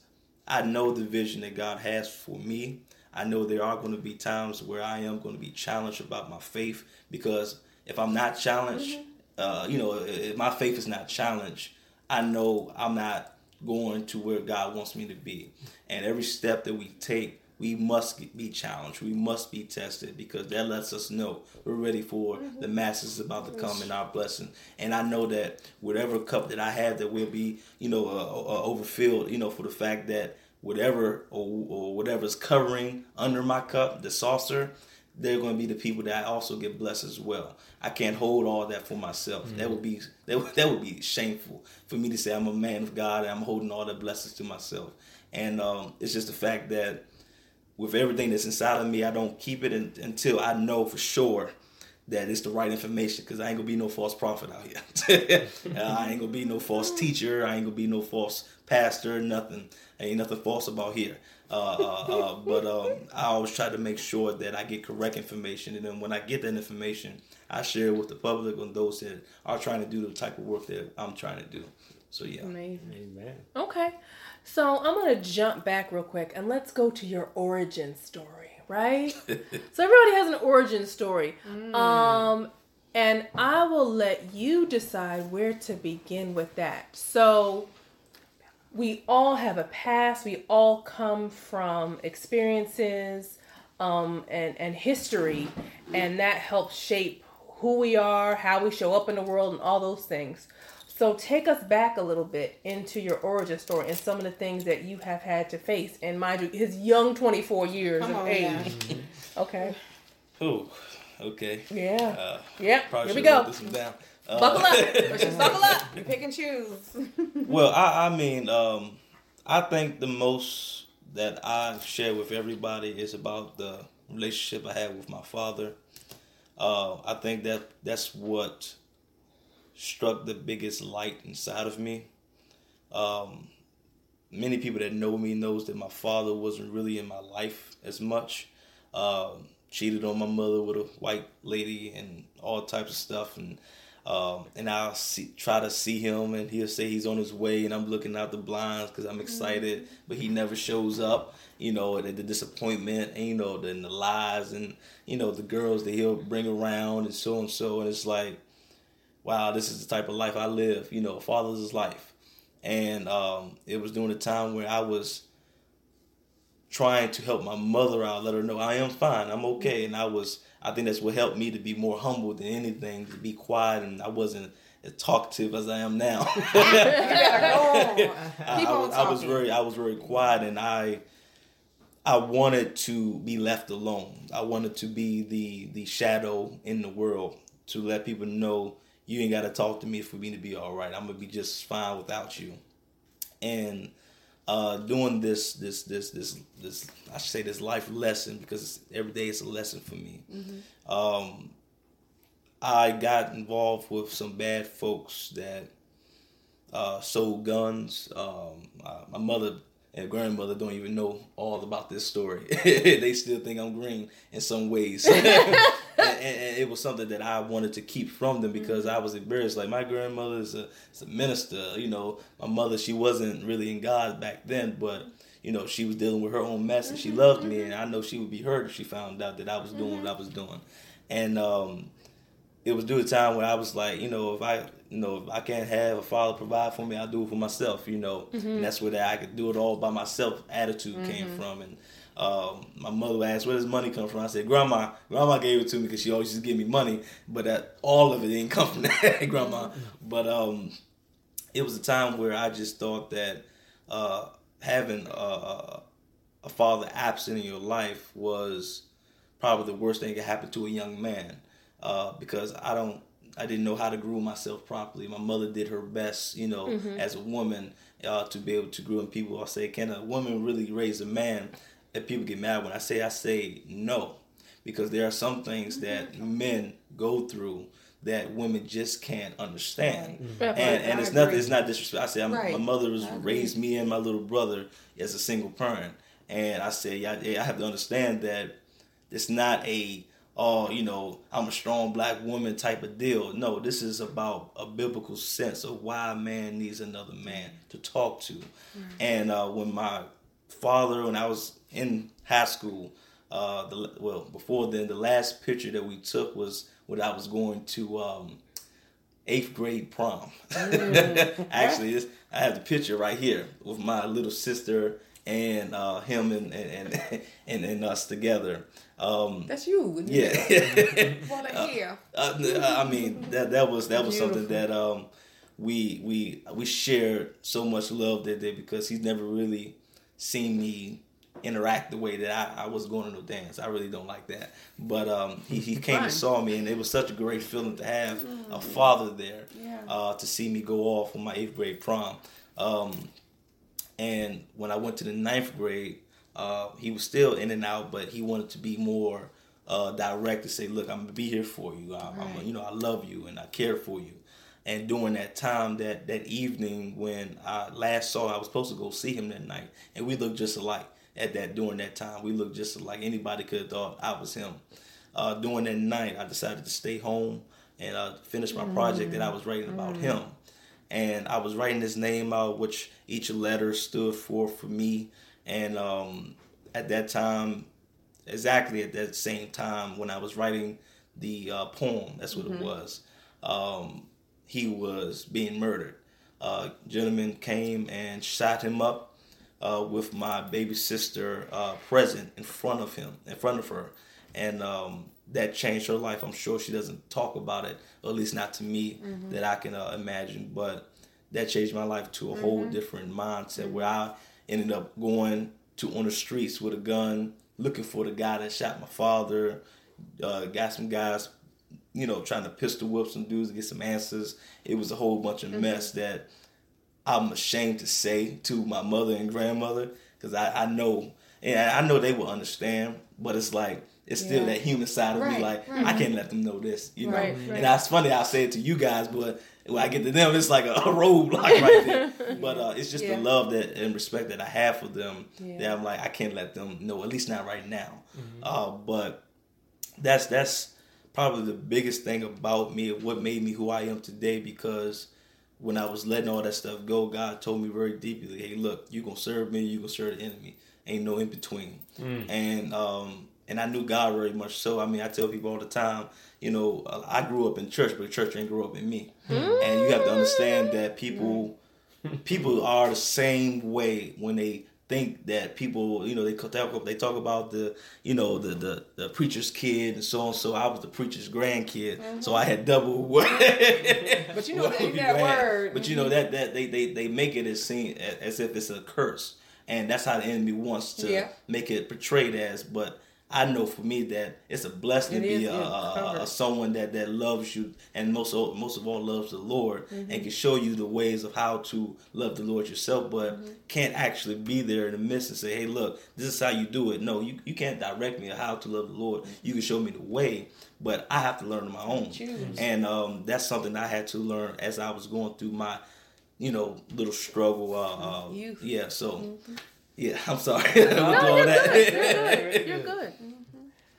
I know the vision that God has for me. I know there are going to be times where I am going to be challenged about my faith because if I'm not challenged, uh, you know, if my faith is not challenged, I know I'm not going to where God wants me to be. And every step that we take, we must be challenged. We must be tested because that lets us know we're ready for the masses about to come and our blessing. And I know that whatever cup that I have that will be, you know, uh, uh, overfilled, you know, for the fact that whatever or, or whatever's covering under my cup, the saucer, they're going to be the people that I also get blessed as well. I can't hold all that for myself. That would be that would, that would be shameful for me to say I'm a man of God and I'm holding all the blessings to myself. And um, it's just the fact that with everything that's inside of me, I don't keep it in, until I know for sure that it's the right information. Because I ain't gonna be no false prophet out here. I ain't gonna be no false teacher. I ain't gonna be no false pastor. Nothing. Ain't nothing false about here. Uh, uh, uh, but um, I always try to make sure that I get correct information, and then when I get that information, I share it with the public and those that are trying to do the type of work that I'm trying to do. So yeah. Amazing. Amen. Okay. So I'm going to jump back real quick and let's go to your origin story, right? so everybody has an origin story. Um and I will let you decide where to begin with that. So we all have a past. We all come from experiences um, and and history, and that helps shape who we are, how we show up in the world, and all those things. So take us back a little bit into your origin story and some of the things that you have had to face. And mind you, his young 24 years Come of on age. now. Okay. Ooh, okay. Yeah. Uh, yeah. probably Here we go. wrote this one down. Uh, Buckle up. Let's buckle up. You pick and choose. well, I, I mean, um, I think the most that I've shared with everybody is about the relationship I had with my father. Uh, I think that that's what struck the biggest light inside of me. Um, many people that know me knows that my father wasn't really in my life as much. Um, cheated on my mother with a white lady and all types of stuff, and um, and I'll see, try to see him, and he'll say he's on his way, and I'm looking out the blinds because I'm excited, but he never shows up. You know, and the disappointment, and you know, then the lies, and you know, the girls that he'll bring around, and so and so, and it's like, wow, this is the type of life I live. You know, father's his life, and um, it was during a time where I was trying to help my mother out, let her know I am fine, I'm okay, and I was. I think that's what helped me to be more humble than anything, to be quiet, and I wasn't as talkative as I am now. You better go. I, Keep I on I was very I was very quiet and I I wanted to be left alone. I wanted to be the the shadow in the world to let people know you ain't got to talk to me for me to be all right. I'm gonna be just fine without you. And uh, doing this this this this this I should say this life lesson because every day it's a lesson for me. Um, I got involved with some bad folks that uh, sold guns. Um, uh, my mother and grandmother don't even know all about this story. they still think I'm green in some ways. and, and- and it was something that I wanted to keep from them because I was embarrassed. Like my grandmother is a, is a minister. You know, my mother she wasn't really in God back then, but you know she was dealing with her own mess and she mm-hmm, loved me, mm-hmm. and I know she would be hurt if she found out that I was doing what mm-hmm. I was doing. And um, it was due a time where I was like, you know, if I, you know, if I can't have a father provide for me, I'll do it for myself, you know, and that's where that I could do it all by myself attitude came from. And um, my mother asked, "Where does money come from?" I said, "Grandma, Grandma gave it to me because she always used to give me money, but that all of it didn't come from that, Grandma." But um, it was a time where I just thought that uh, having a, a, a father absent in your life was probably the worst thing that could happen to a young man uh, because I don't I didn't know how to groom myself properly. My mother did her best, you know, as a woman uh, to be able to groom people. I say, can a woman really raise a man? And people get mad when I say I say no, because there are some things that men go through that women just can't understand. Right. And, and it's nothing. It's not disrespect. I say I'm, Right. my mother was raised me and my little brother as a single parent, and I say yeah, I have to understand that it's not a oh you know I'm a strong black woman type of deal. No, this is about a biblical sense of why a man needs another man to talk to. And uh, when my father, when I was in high school, uh, the, well before then, the last picture that we took was when I was going to. Um, eighth grade prom. Actually, this, I have the picture right here with my little sister and uh, him and and, and and and us together. Um, That's you. yeah. Want to hear? Uh, I mean that that was that was something that um we we we shared so much love that day because he's never really seen me interact the way that I, I was going to no dance. I really don't like that. But um he, he came Fun. and saw me and it was such a great feeling to have a father there Yeah. uh to see me go off on my eighth grade prom. Um and when I went to the ninth grade, uh, he was still in and out, but he wanted to be more uh, direct to say, "Look, I'm gonna be here for you. I, I'm, you know, I love you and I care for you." And during that time, that that evening when I last saw, I was supposed to go see him that night, and we looked just alike. At that during that time, we looked just alike. Anybody could have thought I was him. Uh, during that night, I decided to stay home and uh, finish my project that I was writing about him and I was writing his name out, which each letter stood for for me. And um, at that time, exactly at that same time, when I was writing the uh, poem, that's what it was. Um, he was being murdered. uh, gentleman came and shot him up uh, with my baby sister uh, present in front of him, in front of her, and um, that changed her life. I'm sure she doesn't talk about it, or at least not to me, that I can uh, imagine. But that changed my life to a whole different mindset where I ended up going to on the streets with a gun, looking for the guy that shot my father. Uh, got some guys, you know, trying to pistol whip some dudes to get some answers. It was a whole bunch of mess that I'm ashamed to say to my mother and grandmother because I, I know and I know they will understand, but it's like it's still Yeah. that human side of me. Right, Like right. I can't let them know this, you know. Right, right. And that's funny. I say it to you guys, but when I get to them, it's like a, a roadblock right there. But uh, it's just Yeah. the love that and respect that I have for them Yeah. that I'm like I can't let them know, at least not right now. Mm-hmm. Uh, but that's that's probably the biggest thing about me and what made me who I am today because when I was letting all that stuff go, God told me very deeply, hey, look, you gonna serve me, you gonna serve the enemy. Ain't no in between. And um and I knew God very much so. I mean, I tell people all the time, you know, uh, I grew up in church, but church ain't grew up in me. And you have to understand that people people are the same way when they think that people, you know, they talk they talk about the, you know, the the, the preacher's kid and so on. So I was the preacher's grandkid, so I had double. but you know that- that word. But you know that that they they they make it as seen as if it's a curse, and that's how the enemy wants to Yeah. make it portrayed as. But I know for me that it's a blessing It to be is, a, a, a someone that that loves you and most of, most of all loves the Lord Mm-hmm. and can show you the ways of how to love the Lord yourself, but Mm-hmm. can't actually be there in the midst and say, "Hey, look, this is how you do it." No, you you can't direct me how to love the Lord. You can show me the way, but I have to learn on my own. Choose. And um, that's something I had to learn as I was going through my, you know, little struggle. Uh, uh, Yeah. So. Mm-hmm. Yeah, I'm sorry. with all that. You're good. You're good.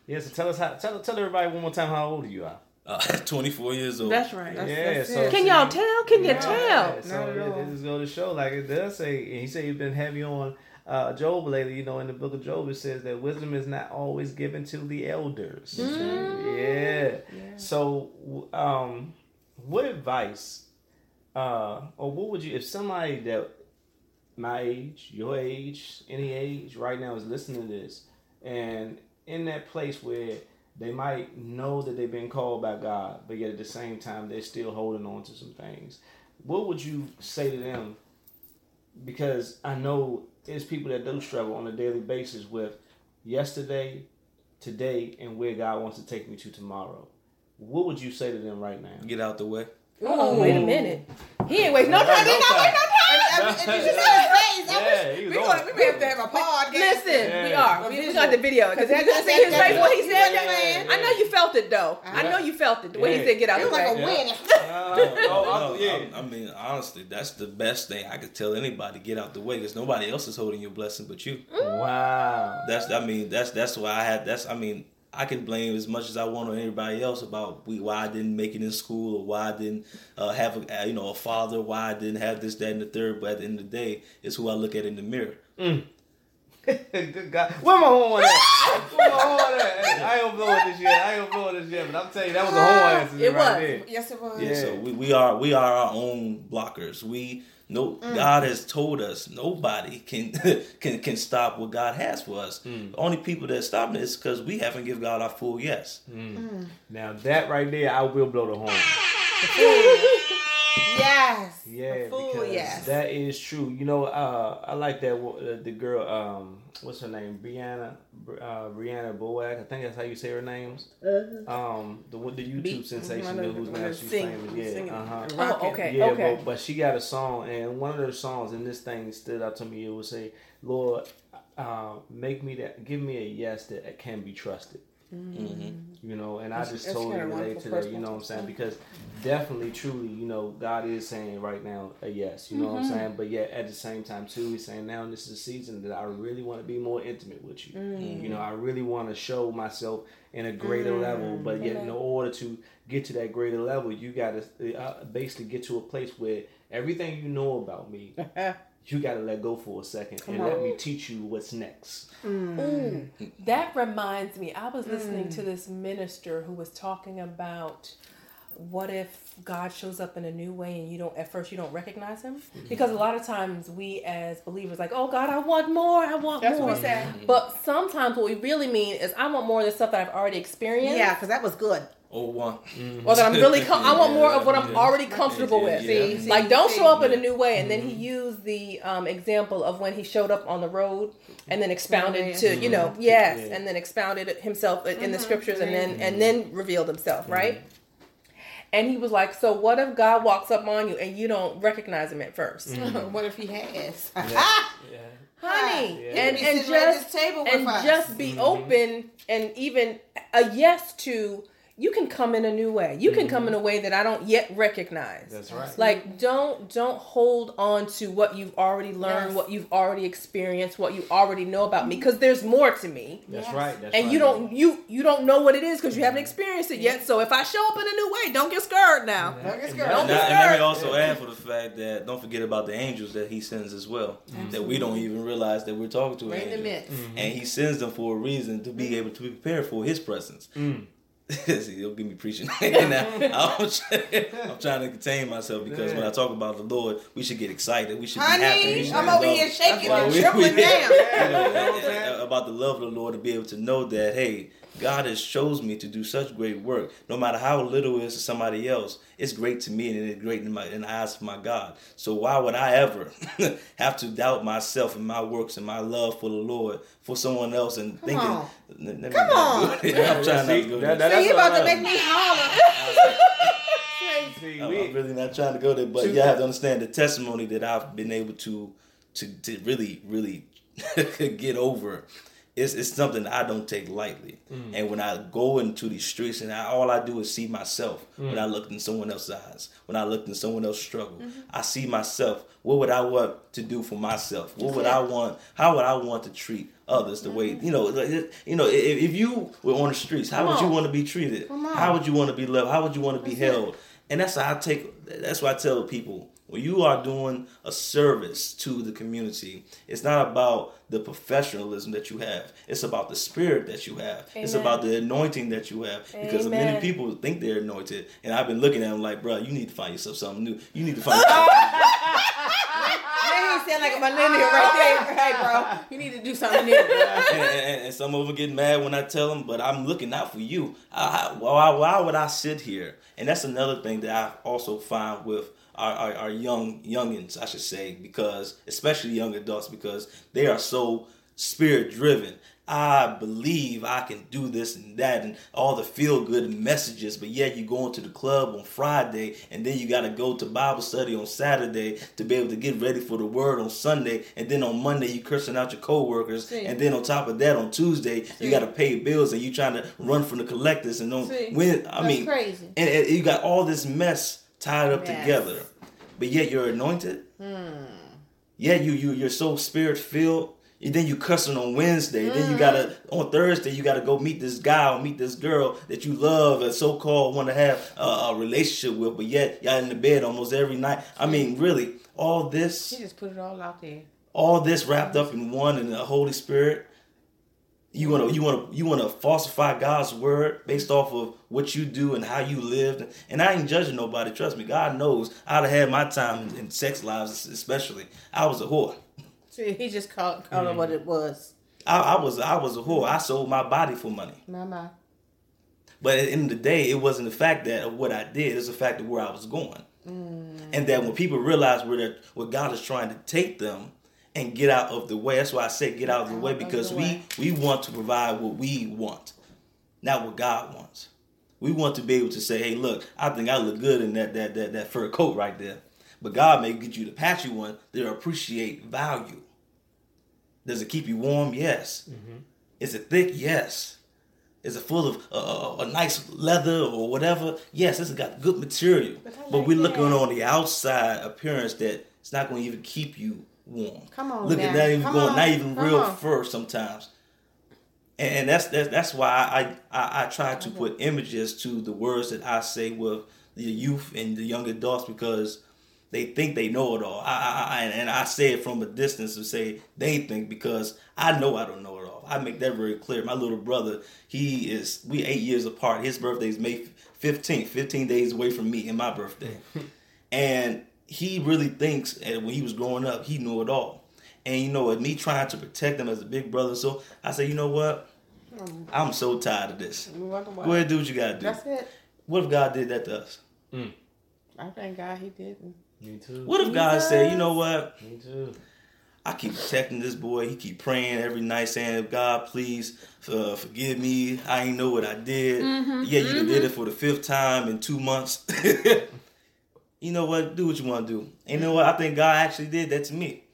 Yeah, so tell us how tell tell everybody one more time how old you are. Uh, 24 years old. That's right. yeah, that's so. Can y'all tell? Can you Yeah, tell? So Not at yeah, all. this is going to show, like it does say, and he said he's been heavy on uh, Job lately. You know, in the book of Job, it says that wisdom is not always given to the elders. Yeah. yeah. So, um, what advice, uh, or what would you, if somebody that my age, your age, any age, right now is listening to this, and in that place where they might know that they've been called by God, but yet at the same time they're still holding on to some things. What would you say to them? Because I know there's people that do struggle on a daily basis with yesterday, today, and where God wants to take me to tomorrow. What would you say to them right now? Get out the way. Oh, wait a minute. He ain't wasting no time. He not wasting no time. Did you see his face? Yeah, wish- he was we gonna we may have to have a podcast. Listen, we are. A We, we got the video because you Cause didn't see his face when he said that. I know you felt it though. I know you felt it the way he said get out It the was like a way. win. oh, No, yeah. I, I mean, honestly, that's the best thing I could tell anybody. Get out the way because nobody else is holding your blessing but you. Mm. Wow. That's I mean that's that's why I had that's I mean I can blame as much as I want on everybody else about we, why I didn't make it in school or why I didn't uh, have a you know a father why I didn't have this that and the third but at the end of the day it's who I look at in the mirror. Good God. Where my horn at? Where my horn at? I ain't gonna blow it this year. I ain't gonna blow it this year, but I'm telling you, that was a horn answer It right was. there. Yes, it was. Yeah. Yeah. So we, we are we are our own blockers. We no mm. God has told us nobody can can can stop what God has for us. The only people that stop it is because we haven't given God our full yes. Mm. Now that right there, I will blow the horn. Yes. Yeah, fool, because yes. that is true. You know, uh, I like that uh, the girl. Um, what's her name? Brianna. Uh, Brianna Boak. I think that's how you say her names. Um, the the YouTube Beat. sensation Mhm, I know who's the now she's sing- famous. Yeah, uh huh. Oh, okay. Yeah, okay. but, but she got a song, and one of her songs, and this thing stood out to me. It would say, "Lord, uh, make me that, give me a yes that can be trusted." You know, and I just that's totally relate to that. You know what I'm saying? Because definitely, truly, you know, God is saying right now a yes. You know what I'm saying? But yet at the same time too, He's saying now this is a season that I really want to be more intimate with you. You know, I really want to show myself in a greater level. But yet, in order to get to that greater level, you got to uh, basically get to a place where everything you know about me. You got to let go for a second and let me teach you what's next. Mm. Ooh, mm-hmm. that reminds me. I was listening mm. to this minister who was talking about what if God shows up in a new way and you don't at first you don't recognize him? Mm-hmm. Because a lot of times we as believers like, oh God, I want more, I want That's more. what we say. But sometimes what we really mean is I want more of the stuff that I've already experienced. Yeah, because that was good. Oh one. Mm-hmm. Or that I'm really com- I want more of what I'm Yeah. already comfortable with. Yeah. See, Like don't show up in a new way and then he mm-hmm. used the um, example of when he showed up on the road and then expounded to you know mm-hmm. yes Yeah. and then expounded himself in the scriptures and then and then revealed himself right and he was like so what if god walks up on you and you don't recognize him at 1st what if he has? Yeah. honey Yeah. and and just table and us. just be open and even a yes to you can come in a new way you can come in a mm-hmm. way that i don't yet recognize That's right. like don't don't hold on to what you've already learned Yes. what you've already experienced what you already know about me because there's more to me That's Yes. right. That's and right. you don't you you don't know what it is because you haven't mm-hmm. experienced it yet so if i show up in a new way don't get scared now Don't get And scared. Don't And, be I- and let me scared. also add for the fact that don't forget about the angels that he sends as well. That we don't even realize that we're talking to an Bring the angel. mix. Mm-hmm. And he sends them for a reason to be mm. able to be prepared for his presence. Mm. See, he'll give me preaching. now, I'm, trying, I'm trying to contain myself because when I talk about the Lord, we should get excited. We should be happy. Honey, should I'm be over here shaking and trembling we- down. you know, about the love of the Lord to be able to know that, hey, God has chose me to do such great work. No matter how little it is to somebody else, it's great to me and it's great in, my, in the eyes of my God. So why would I ever have to doubt myself and my works and my love for the Lord for someone else and thinking, on. let me Come not on. I'm trying not to go there. that- See, you about to make me holler. See, oh, I'm, I'm really not trying to go there, but you have to understand the testimony that I've been able to to, to really really get over. It's, it's something I don't take lightly. Mm. And when I go into these streets and I, all I do is see myself when mm. I look in someone else's eyes, when I look in someone else's struggle, I see myself. What would I want to do for myself? What would I want? How would I want to treat others the way you know? like, You know, if, if you were on the streets, how Come would you want to be treated? How would you want to be loved? How would you want to be held? And that's how I take. That's why I tell people when you are doing a service to the community, it's not about the professionalism that you have. It's about the spirit that you have. It's about the anointing that you have. Because Amen. many people think they're anointed, and I've been looking at them like, bro, you need to find yourself something new. You need to find. yourself Man, he sound like a millennial right there. Hey, bro, you need to do something new. and, and, and some of them get mad when I tell them, but I'm looking out for you. I, I- why, why would I sit here? And that's another thing that I also find with our, our, our young youngins, I should say, because especially young adults, because they are so spirit driven. I believe I can do this and that and all the feel good messages, but yet you go into the club on Friday and then you got to go to Bible study on Saturday to be able to get ready for the word on Sunday, and then on Monday you cursing out your coworkers, See. and then on top of that on Tuesday you got to pay bills and you trying to run from the collectors and don't win. I That's mean, crazy. and, and you got all this mess tied up Mess. together, but yet you're anointed. Hmm. Yeah, you you you're so spirit filled. And then you cussing on Wednesday. Then you gotta hmm. on Thursday you gotta go meet this guy or meet this girl that you love and so called want to have a, a relationship with, but yet y'all in the bed almost every night. I mean, really, all this, He just put it all out there. all this wrapped up in one in the Holy Spirit. You wanna you wanna you wanna falsify God's word based off of what you do and how you lived. And I ain't judging nobody. Trust me, God knows I'd have had my time in sex lives, especially. I was a whore. See, he just called, called it what it mm-hmm. was. I, I was I was a whore. I sold my body for money. My. But at the end of the day, it wasn't the fact that of what I did. It's the fact of where I was going. Mm. And that when people realize where that where God is trying to take them and get out of the way. That's why I say get out of the way because we we want to provide what we want, not what God wants. We want to be able to say, "Hey, look, I think I look good in that that that, that fur coat right there." But God may get you the patchy one that appreciate value. Does it keep you warm? Yes. Is it thick? Yes. Is it full of uh, a nice leather or whatever? Yes, it's got good material. But, we're looking on the outside appearance that it's not going to even keep you warm. Come on Look at now. not even Come going, on. not even Come real on. fur sometimes. And, and that's, that's that's why I, I I try to put images to the words that I say with the youth and the young adults because they think they know it all. I, I, I and I say it from a distance to say they think because I know I don't know it all. I make that very clear. My little brother, he is we eight years apart. His birthday is May fifteenth, fifteen days away from me and my birthday, and he really thinks. And when he was growing up, he knew it all. And you know, and me trying to protect him as a big brother, so I said, you know what? I'm so tired of this. You wonder why. Go ahead, and do what you gotta do. That's it. What if God did that to us? Mm. I thank God he didn't. Me too. What if God said, you know what? Me too. I keep protecting this boy. He keep praying every night, saying, "God, please uh, forgive me. I ain't know what I did. Mm-hmm, yeah, you done did it mm-hmm. for the fifth time in two months. you know what? Do what you want to do. And you know what? I think God actually did that to me.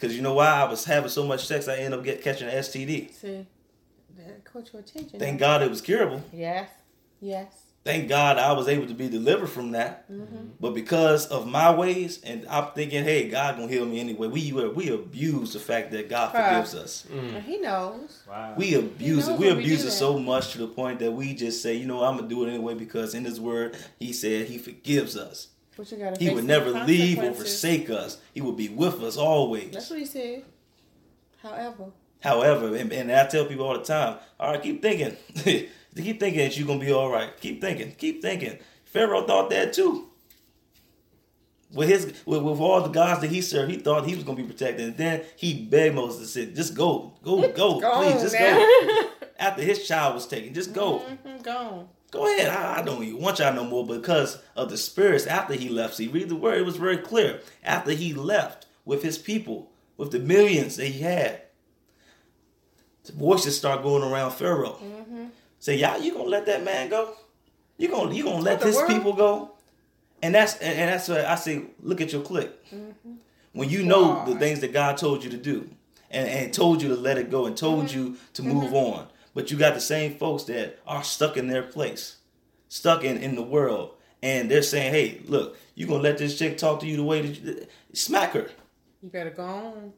Cause you know why? I was having so much sex, I ended up get catching an STD. See, that caught your attention. Thank God it was curable. Yes. Yes. Thank God I was able to be delivered from that. Mm-hmm. But because of my ways, and I'm thinking, hey, God gonna heal me anyway. We we abuse the fact that God Right. forgives us. Mm. And he knows. Wow. We abuse He it. We when we abuse it that. so much to the point that we just say, you know, I'm gonna do it anyway because in His Word He said He forgives us. But you gotta He would never leave or forsake us. He would be with us always. That's what he said. However, However, and, and I tell people all the time, all right, keep thinking. keep thinking that you're going to be all right. Keep thinking. Keep thinking. Pharaoh thought that too. With his with, with all the gods that he served, he thought he was going to be protected. And then he begged Moses to say, just go. Go, go, Go please, just now. go. After his child was taken, just go. Mhm, gone. Go ahead. I, I don't even want y'all no more because of the spirits after he left. See, read the word. It was very clear. After he left with his people, with the millions that he had, the voices start going around Pharaoh. Say, y'all, you gonna let that man go? You gonna you gonna let his world? people go? And that's and, and that's why I say, look at your clique. When you know the things that God told you to do, and, and told you to let it go, and told you to move on, but you got the same folks that are stuck in their place, stuck in in the world, and they're saying, hey, look, you gonna let this chick talk to you the way that you, smack her, You better go on.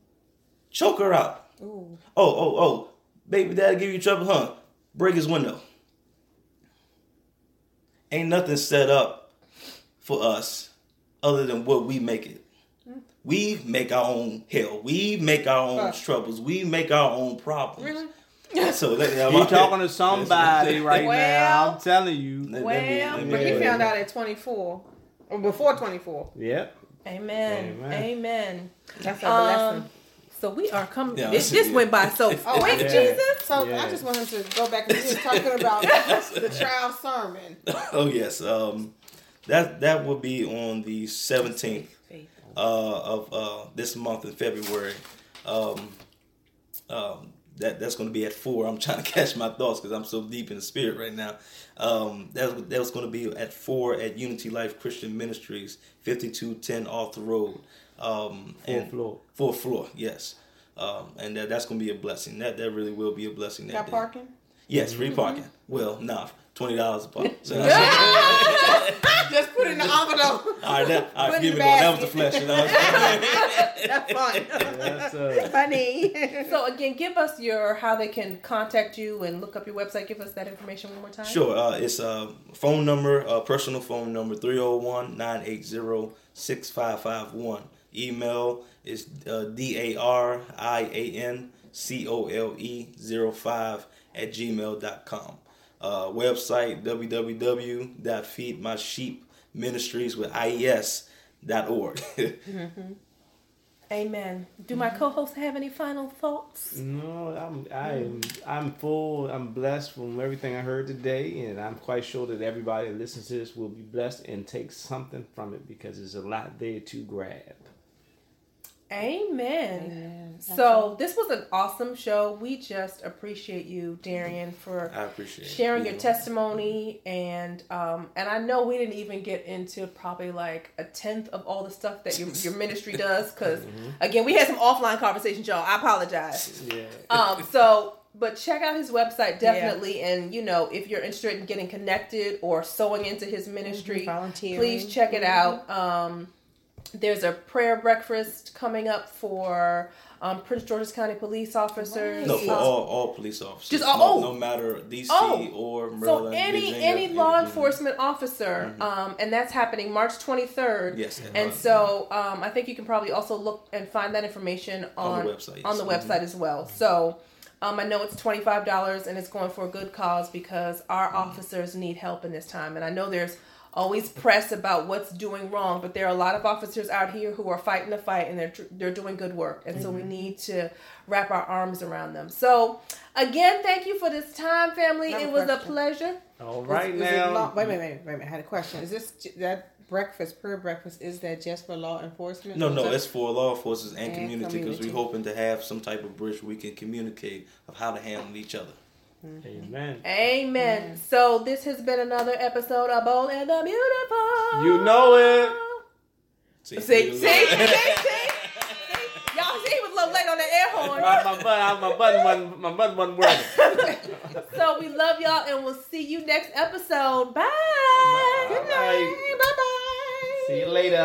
choke her out. Ooh. Oh, oh, oh, baby dad give you trouble, huh? Break his window. Ain't nothing set up for us other than what we make it. Hmm. We make our own hell. We make our own Huh. troubles. We make our own problems. Really? So let me. You talking to somebody right now? I'm telling you. Let- let me- Well, let me but he found out at 24. Or before 24. Yep. Amen. Amen. Amen. That's a Um, blessing. so we are coming. Yeah, this that's- this went by so Oh, wait, Yeah. Jesus. So Yeah. I just want him to go back and he was talking about the trial sermon. Oh yes. Um, that that will be on the seventeenth uh, of uh, this month in February. Um, um, that that's going to be at four. I'm trying to catch my thoughts because I'm so deep in the spirit right now. Um, that that was going to be at four at Unity Life Christian Ministries, 5210 Arthur Road. Um, Fourth and- floor. Fourth floor. Yes. Um, and that, that's going to be a blessing. That that really will be a blessing. That Got day. parking? Yes, free parking. Well, nah, twenty dollars a pop. So Just put it in the envelope. All right, that, all Put right, in forgive the me, Lord. That was the basket. flesh. You know? That's fun. Yes, sir. Funny. So again, give us your how they can contact you and look up your website. Give us that information one more time. sure. Uh, it's a phone number, uh, personal phone number 301-980-6551. Email is uh, D-A-R-I-A-N-C-O-L-E 05 at gmail.com. Uh, website www.feedmysheepministries with IES.org. Amen. Do my co-hosts have any final thoughts? No, I'm I'm I'm full. I'm blessed from everything I heard today, and I'm quite sure that everybody that listens to this will be blessed and take something from it because there's a lot there to grab. Amen. So this was an awesome show. We just appreciate you, Darian, for appreciate sharing your You know. testimony. And um and I know we didn't even get into probably like a tenth of all the stuff that your, your ministry does because again we had some offline conversations y'all. I apologize. Yeah. um so but check out his website definitely. And you know if you're interested in getting connected or sowing into his ministry Volunteering. please check it out. Um there's a prayer breakfast coming up for um, Prince George's County police officers. No, for all, all police officers. Just all- no, oh. no matter DC Oh. or So any Virginia, any law Virginia. enforcement officer, um, and that's happening March 23rd. Yes, And uh, so um, I think you can probably also look and find that information on On the website, on the yes. website as well. So Um, I know it's twenty five dollars and it's going for a good cause because our officers need help in this time, and I know there's always press about what's doing wrong, but there are a lot of officers out here who are fighting the fight and they're they're doing good work, and so we mm-hmm. need to wrap our arms around them. So, again, thank you for this time, family. It a was a pleasure. All right Is- is now. law- wait, wait, wait, wait, wait. I had a question. Is this that breakfast, prayer breakfast, is that just for law enforcement? No, no, that- it's for law enforcement and And community because we're hoping to have some type of bridge we can communicate of how to handle each other. Amen. Amen. So this has been another episode of Bold and the Beautiful. You know it. See, See, see, see, see, see. Y'all see, he was a little late on the air horn. my, my, button, my button wasn't my button wasn't working. So we love y'all and we'll see you next episode. Bye. Good night. Bye bye. See you later.